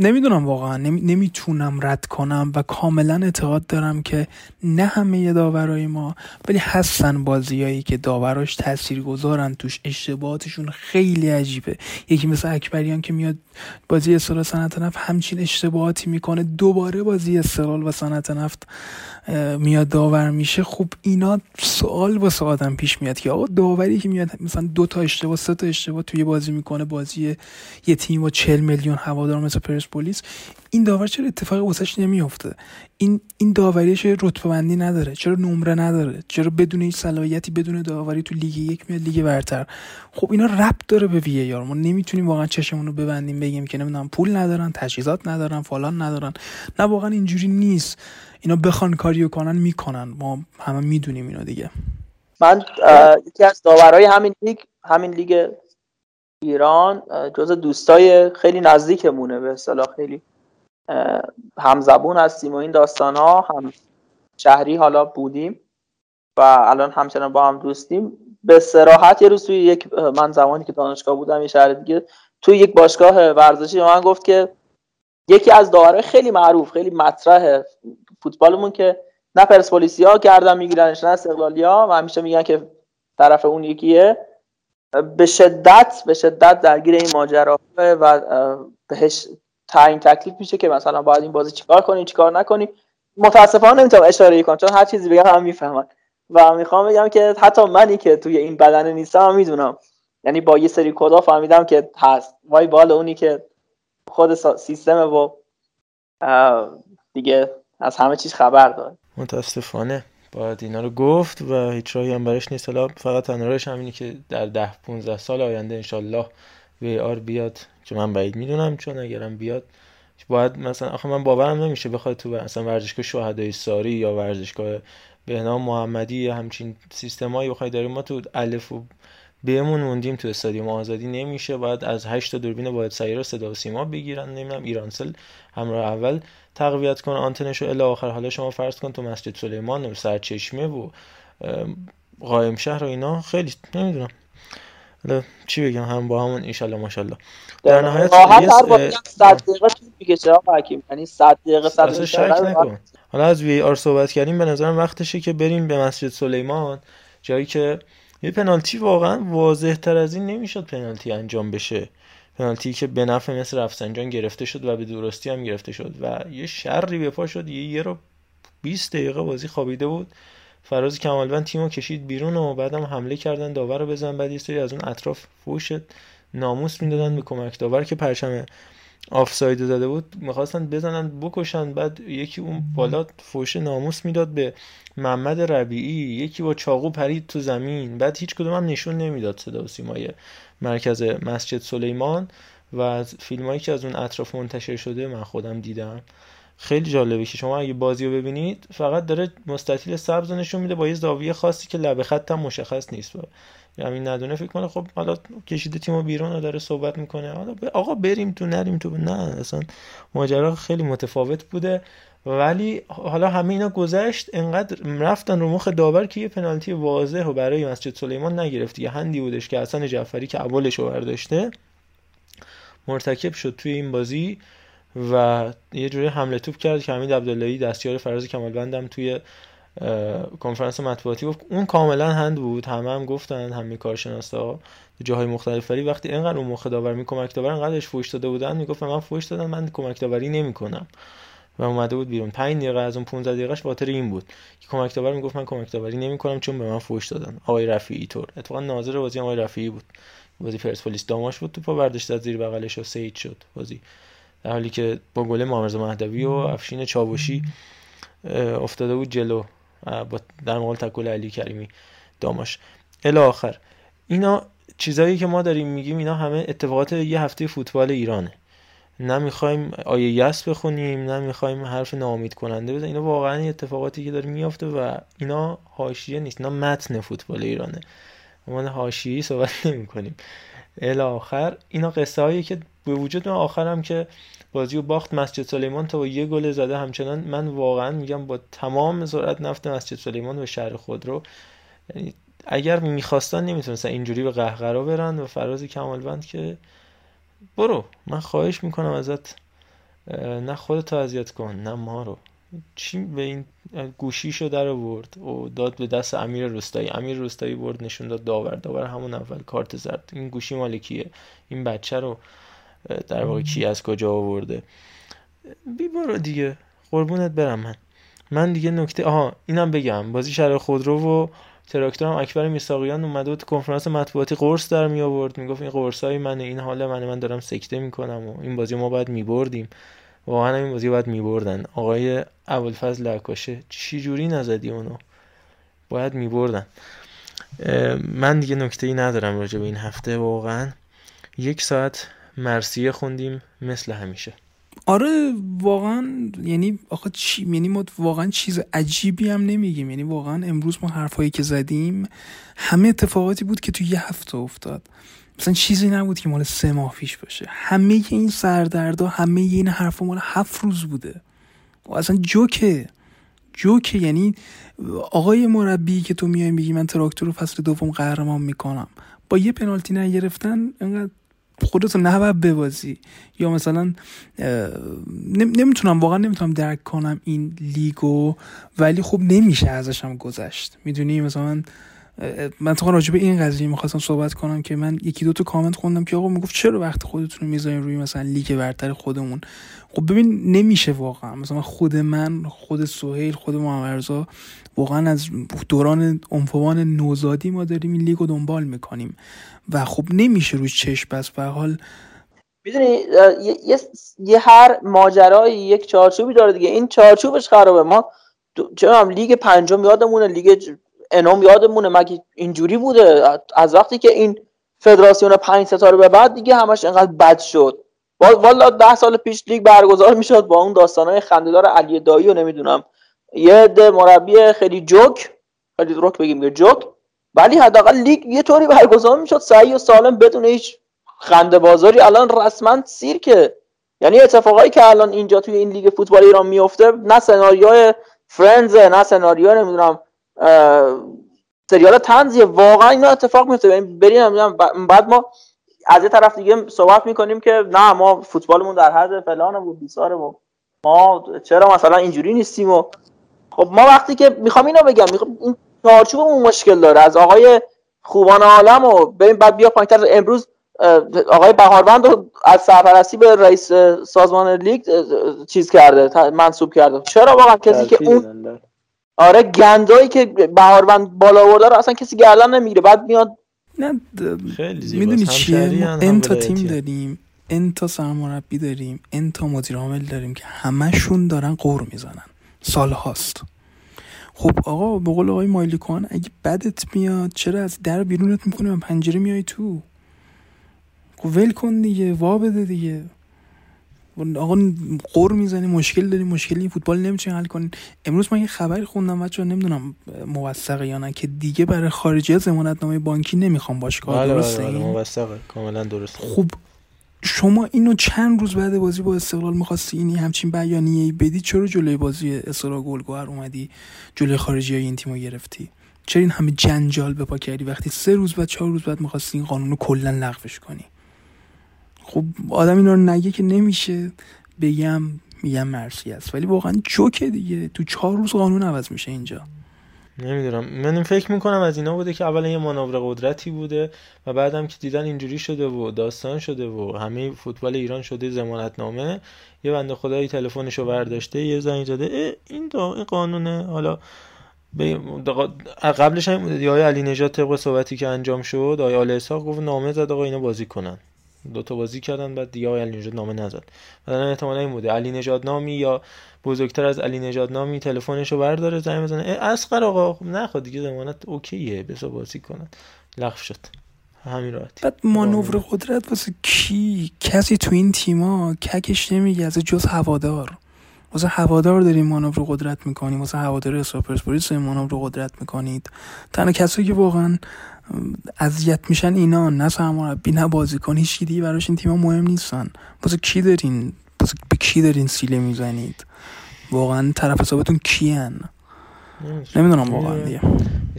نمی‌دونم واقعا. نمی‌تونم رد کنم و کاملا اعتقاد دارم که نه همه داورای ما ولی هستن بازیایی که داوراش تأثیر گذارن توش. اشتباهاتشون خیلی عجیبه. یکی مثل اکبریان که میاد بازی استقلال صنعت نفت همچین اشتباهاتی می‌کنه. دوباره بازی استقلال و صنعت نفت میاد داور میشه. خب اینا سوال واسه آدم پیش میاد که آقا داوری که میاد مثلا دو تا اشتباه سه تا اشتباه توی بازی می‌کنه بازی یه تیم با 40 میلیون هوادار مثل پرسپولیس این داور چرا اتفاقی واسش نمیافته؟ این این داوریش رتبه بندی نداره چرا نمره نداره؟ چرا بدون هیچ صلاحیتی بدون داوری تو لیگ یک میاد لیگ برتر؟ خب اینا ربط داره به وی ما نمی‌تونیم واقعا چشمون رو ببندیم بگیم که نمی‌دونم پول ندارن تجهیزات ندارن فلان ندارن. نه واقعا اینجوری نیست. اینا بخوان کاریو کنن می‌کنن. ما همه می‌دونیم اینو دیگه. من یکی از داورای همین لیگ همین لیگ ایران جز دوستای خیلی نزدیکمونه به اصطلاح. خیلی همزبون هستیم و این داستان ها هم شهری حالا بودیم و الان همچنان با هم دوستیم. به سراحت یه روز توی یک من زمانی که دانشگاه بودم یه شهر دیگه توی یک باشگاه ورزشی من گفت که یکی از داورای خیلی معروف خیلی مطرح فوتبالمون که نه پرسپولیسی ها گردن میگیرنش نه استقلالی ها و همیشه میگن که طرف اون یکیه. به شدت به شدت درگیر این ماجرا و بهش تعیین تکلیف میشه که مثلا باید این بازی چیکار کنی چیکار نکنی متاسفانه نمی‌تونم اشاره کنم چون هر چیزی بگم هم می‌فهمن. و می‌خوام بگم که حتی منی که توی این بدن نیستم می‌دونم. یعنی با یه سری کدا فهمیدم که هست. وای بال اونی که خود سیستم و دیگه از همه چیز خبر داره. متاسفانه. باید اینا رو گفت و هیچ راهی هم براش نیست. حالا فقط تنها همینی که در ده 15 سال آینده انشالله وی آر بیاد که من بعید می‌دونم چون اگرم بیاد باید مثلا آخه من باورم نمیشه بخواد تو مثلا ورزشگاه شهدای ساری یا ورزشگاه بهنام محمدی یا همچین سیستمایی بخوای داریم. ما تو الف و بهمون موندیم تو استادیوم آزادی نمیشه. باید از 8 تا دوربین باید سیاره صدا و سیما بگیرن. نمی‌دونم ایرانسل همراه اول. تقویت کن آنتنش رو الی آخر. حالا شما فرض کن تو مسجد سلیمان و سرچشمه و قائم شهر و اینا. خیلی نمی‌دونم. حالا چی بگم؟ هم با همون ان ماشاءالله در نهایت یه 100 دقیقه میگه چرا حکیم. یعنی 100 دقیقه 100 شک نکن. حالا از وی آر صحبت کردیم به نظرم وقتشه که بریم به مسجد سلیمان جایی که یه پنالتی واقعا واضح تر از این نمی‌شد پنالتی انجام بشه. پنالتی که به نفع مثل رفسنجان گرفته شد و به درستی هم گرفته شد و یه شری به پا شد یه یه رو 20 دقیقه بازی خوابیده بود. فراز کمالوند تیمو کشید بیرون و بعدم حمله کردن داور رو بزن بعد یه سری از اون اطراف فوش ناموس می‌دادن به کمک داور که پرچم آفساید داده بود. می‌خواستن بزنن بکشن بعد یکی اون بالا فوش ناموس می‌داد به محمد ربیعی یکی با چاقو پرید تو زمین بعد هیچ کدوم هم نشون نمی‌داد صدا و سیمای مرکز مسجد سلیمان و فیلمایی که از اون اطراف منتشر شده من خودم دیدم. خیلی جالبه که شما اگه بازی رو ببینید فقط داره مستطیل سبز نشون میده با یه زاویه خاصی که لبه خط هم مشخص نیست. همین ندونه فکر کنه خب حالا کشیده تیمو بیرون و داره صحبت می‌کنه. حالا آقا بریم تو نریم تو. نه اصلا ماجرا خیلی متفاوت بوده. ولی حالا همه اینا گذشت انقدر رفتن رو مخ داور که یه پنالتی واضح و برای مسجد سلیمان نگرفت یه هندی بودش که حسن جعفری که اولش رو برداشته مرتکب شد توی این بازی و یه جوری حمله توپ کرد که حمید عبداللهی دستیار فراز کمالوندم توی کنفرانس مطبوعاتی گفت. اون کاملا هند بود. همه هم گفتن همه کارشناسا جاهای مختلف. ولی وقتی اینقدر اون مخ داور می کمک داور انقدرش فوش داده بودن می‌گفت من فوش دادم من کمک داوری نمی‌کنم. و اومده بود بیرون. 5 دقیقه از اون 15 دقیقهش خاطر این بود. که کمک داور می‌گفت من کمک داوری نمی‌کنم چون به من فوش دادن. آقای رفیعی طور. اتفاقا ناظر بازی آقای رفیعی بود. بازی پرسپولیس داماش بود تو پا برداشت از زیر بغلش و سید شد. بازی. در حالی که با گل مامرز مهدوی و افشین چاوشی افتاده بود جلو. با در مقابل تکل علی کریمی داماش. الی آخر. اینا چیزایی که ما داریم میگیم اینا همه اتفاقات یه هفته فوتبال ایرانه. نه می‌خوایم آیه یس بخونیم نه می‌خوایم حرف ناامید کننده بزنیم. اینا واقعا اتفاقاتی که داره میافته و اینا حاشیه نیست اینا متن فوتبال ایرانه. ما حاشیه‌ای صحبت نمی کنیم آخر اینا قصه هایی که به وجود من آخرم که بازی و باخت مسجد سلیمان تا با یه گل زده همچنان من واقعا میگم با تمام سرعت نفت مسجد سلیمان و شهر خود رو یعنی اگر می‌خواستن نمی‌تونستن اینجوری به قهقرا برن و فراز کمالوند که برو. من خواهش می‌کنم ازت. نه خودتو اذیت کن نه ما رو. چی به این گوشیشو در آورد؟ و داد به دست امیر روستایی امیر روستایی برد نشون داد داور. داور همون اول کارت زرد. این گوشی مال کیه این بچه رو در واقع کی از کجا آورده؟ بی برو دیگه. قربونت برم من. من دیگه نکته آها اینم بگم. بازی شهر خودرو و تراکتور هم اکبر میساقیان اومده بود کنفرانس مطبوعاتی قرص در می آورد. می‌گفت این قرصای من این حال من من دارم سکته می‌کنم و این بازی ما باید میبردیم. واقعا این بازی باید میبردن. آقای ابوالفضل لکاشه چی جوری نزدی اونو؟ باید میبردن. من دیگه نکته ای ندارم راجع به این هفته واقعا. یک ساعت مرسیه خوندیم مثل همیشه. آره واقعا یعنی آخه چی؟ یعنی ما واقعا چیز عجیبی هم نمیگیم. یعنی واقعا امروز ما حرفایی که زدیم همه اتفاقاتی بود که تو یه هفته افتاد. مثلا چیزی نبود که مال سه ماه پیش باشه. همه این سردردا همه این حرفا مال هفت روز بوده. و اصلا جوکه. جوکه. یعنی آقای مربی که تو میای میگی من تراکتور رو فصل دوم قهرمان می‌کنم. با یه پنالتی نگرفتن انقدر خودتو نباید ببازی. یا مثلا نمی‌تونم واقعا نمی‌تونم درک کنم این لیگو ولی خب نمیشه ازشم گذشت. می‌دونی؟ مثلا من تو راجع به این قضیه می‌خواستم صحبت کنم که من یکی دو تا کامنت خوندم که آقا می‌گفت چرا وقت خودتون رو می‌ذارین روی مثلا لیگ برتر خودمون؟ خب ببین نمیشه واقعا. مثلا خود من خود سهیل خود محمد واقعا از دوران عنفوان نوزادی ما داریم این لیگ رو دنبال می‌کنیم. و خب نمیشه روی چشم بس به حال می‌دونی یه،, یه هر ماجرایی یک چارچوبی داره دیگه. این چارچوبش خرابه. ما چه لیگ پنجم یادمونه لیگ انوم یادمونه. مگه اینجوری بوده؟ از وقتی که این فدراسیون پنج ستاره به بعد دیگه همش انقدر بد شد. والا ده سال پیش لیگ برگزار می‌شد با اون داستانهای خندهدار علی دایی و نمی‌دونم. یه عده مربی خیلی جوک خیلی رک بگیم جوک ولی حداقل لیگ یه طوری برگزار می‌شد صحیح و سالم بدون هیچ خنده بازاری. الان رسما سیرکه. یعنی اتفاقایی که الان اینجا توی این لیگ فوتبال ایران میفته نه سناریوی Friends نه سناریو نمی‌دونم سریال طنزیه واقعا اینا اتفاق میفته یعنی بریم بعد ما از یه طرف دیگه صحبت می‌کنیم که نه ما فوتبالمون در حد فلان و بیساره و ما چرا مثلا اینجوری نیستیم و خب ما وقتی که می‌خوام اینو بگم می‌خوام این چارچوبمون مشکل داره. از آقای خوبان عالم و بریم بعد بیا پایینتر. امروز آقای بهاروند رو از سرپرستی به رئیس سازمان لیگ چیز کرده منصوب کرده. چرا واقعا کسی که اون آره گندایی که بهاروند بالا آورده رو اصلا کسی گردن نمی‌گیره. بعد میاد نه می‌دونی چیه؟ ما انتا تیم داریم انتا سرمربی داریم انتا مدیر عامل داریم که همشون دارن قور می‌زنن. سال هاست خب آقا به قول آقای مایلیکوان اگه بدت میاد چرا از در بیرونت می‌کنه و پنجره میای تو. خب ول کن دیگه وا بده دیگه. آقا قور می‌زنی مشکل داری مشکلی فوتبال نمی‌تونی حل کنی. امروز من یه خبری خوندم بچه نمی‌دونم موثقه یا نه که دیگه برای خارجی از نامه بانکی نمی‌خوام باشگاه بله درسته بله بله موثقه کاملا درسته. خب شما اینو چند روز بعد بازی با استقلال می‌خواستی اینی همچین بیانیه بدی چرا جلوی بازی اسرا گلگوهر اومدی جلوی خارجی های این تیمو گرفتی؟ چرا این همه جنجال بپا کردی وقتی سه روز بعد چهار روز بعد می‌خواستی این قانون رو کلا لغوش کنی؟ خب آدم اینا رو نگه که نمیشه. بگم میگم مرسی است. ولی واقعا جوکه دیگه. تو چهار روز قانون عوض میشه اینجا. نمی‌دونم. من فکر می‌کنم از اینا بوده که اولا یه مانور قدرتی بوده و بعدم که دیدن اینجوری شده و داستان شده و همه فوتبال ایران شده زمانت نامه یه بنده خدایی تلفنشو برداشته یه زنگ زده. این این قانونه. حالا قبلش هم یا علی نجات طبق صحبتی که انجام شد آیا آل گفت نامه زد آقا اینا بازی کنن. دو تا بازی کردن بعد دیگه علی نژاد نامه نزد. مثلا احتمالا این بوده. علی نژاد نامی یا بزرگتر از علی نژاد نامی تلفنش رو برداره زنگ بزنه. اسقر آقا. خب نخواد دیگه زمانت اوکیه بسا بازی کنن. لغو شد. همین راحتی. بعد مانور قدرت واسه کی؟ کسی تو این تیما ککش نمیگه از جز هوادار. واسه هوادار داریم مانور قدرت می‌کنیم. واسه هوادار اسپا پرسپولیس مانور قدرت می‌کنید. تنها کسایی که واقعا اذیت میشن اینا نه سرمربی نه بازیکن. هیچ دیگه براش این تیم‌ها مهم نیستن. واسه کی دارین واسه به کی دارین سیله می‌زنید؟ واقعا طرف حسابتون کیان؟ نمی‌دونم. واقعا دیگه.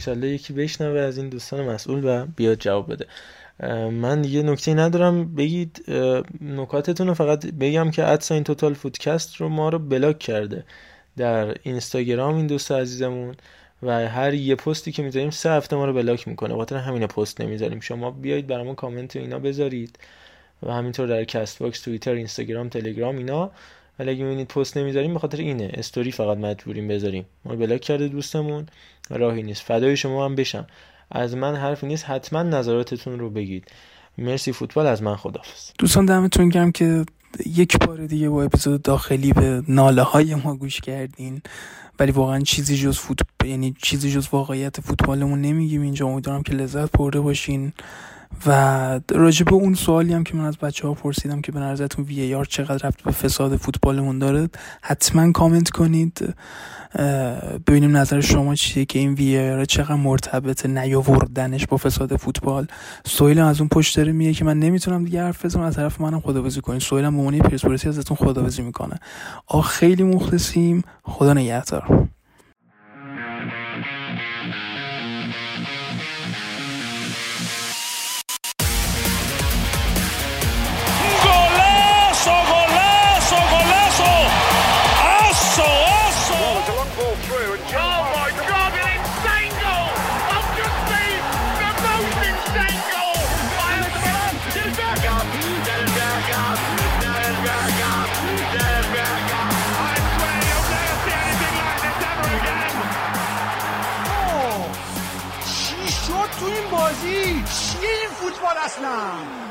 ان یکی بشنوه از این دوستان مسئول و بیاد جواب بده. من دیگه نکته ندارم. بگید نکاتتون رو فقط بگم که ادسا این توتال فودکست رو ما رو بلاک کرده در اینستاگرام این دوست عزیزمون و هر یه پستی که می‌ذاریم سه هفته ما رو بلاک می‌کنه. خاطر همین پست نمی‌ذاریم. شما بیایید برامون کامنت اینا بذارید. و همینطور در Castbox توییتر اینستاگرام تلگرام اینا. ولی اگه می‌بینید پست نمی‌ذاریم به خاطر اینه. استوری فقط مجبوریم بذاریم. ما block کرده دوستمون. راهی نیست. فدای شما هم بشم. از من حرفی نیست. حتما نظراتتون رو بگید. مرسی فوتبال از من. خدافظ دوستان دمتون گرم که یک بار دیگه با اپیزود داخلی به ناله های ما گوش کردین. ولی واقعا چیزی جز فوت یعنی چیزی جز واقعیت فوتبالمون نمیگیم اینجا. امیدوارم که لذت برده باشین. و راجع به اون سوالی هم که من از بچه ها پرسیدم که به نظرتون وی آر چقدر ربط به فساد فوتبالمون داره حتما کامنت کنید. ببینیم نظر شما چیه که این وی آر چقدر مرتبط نیاوردنش با فساد فوتبال. سویل از اون پشت داره میگه که من نمی‌تونم دیگه حرف بزنم از طرف منم خداویسی کنید. سویل هم به پرسپولیسی ازتون خداویسی می‌کنه. آ خیلی مخلصیم. خدا نگهدار. last round.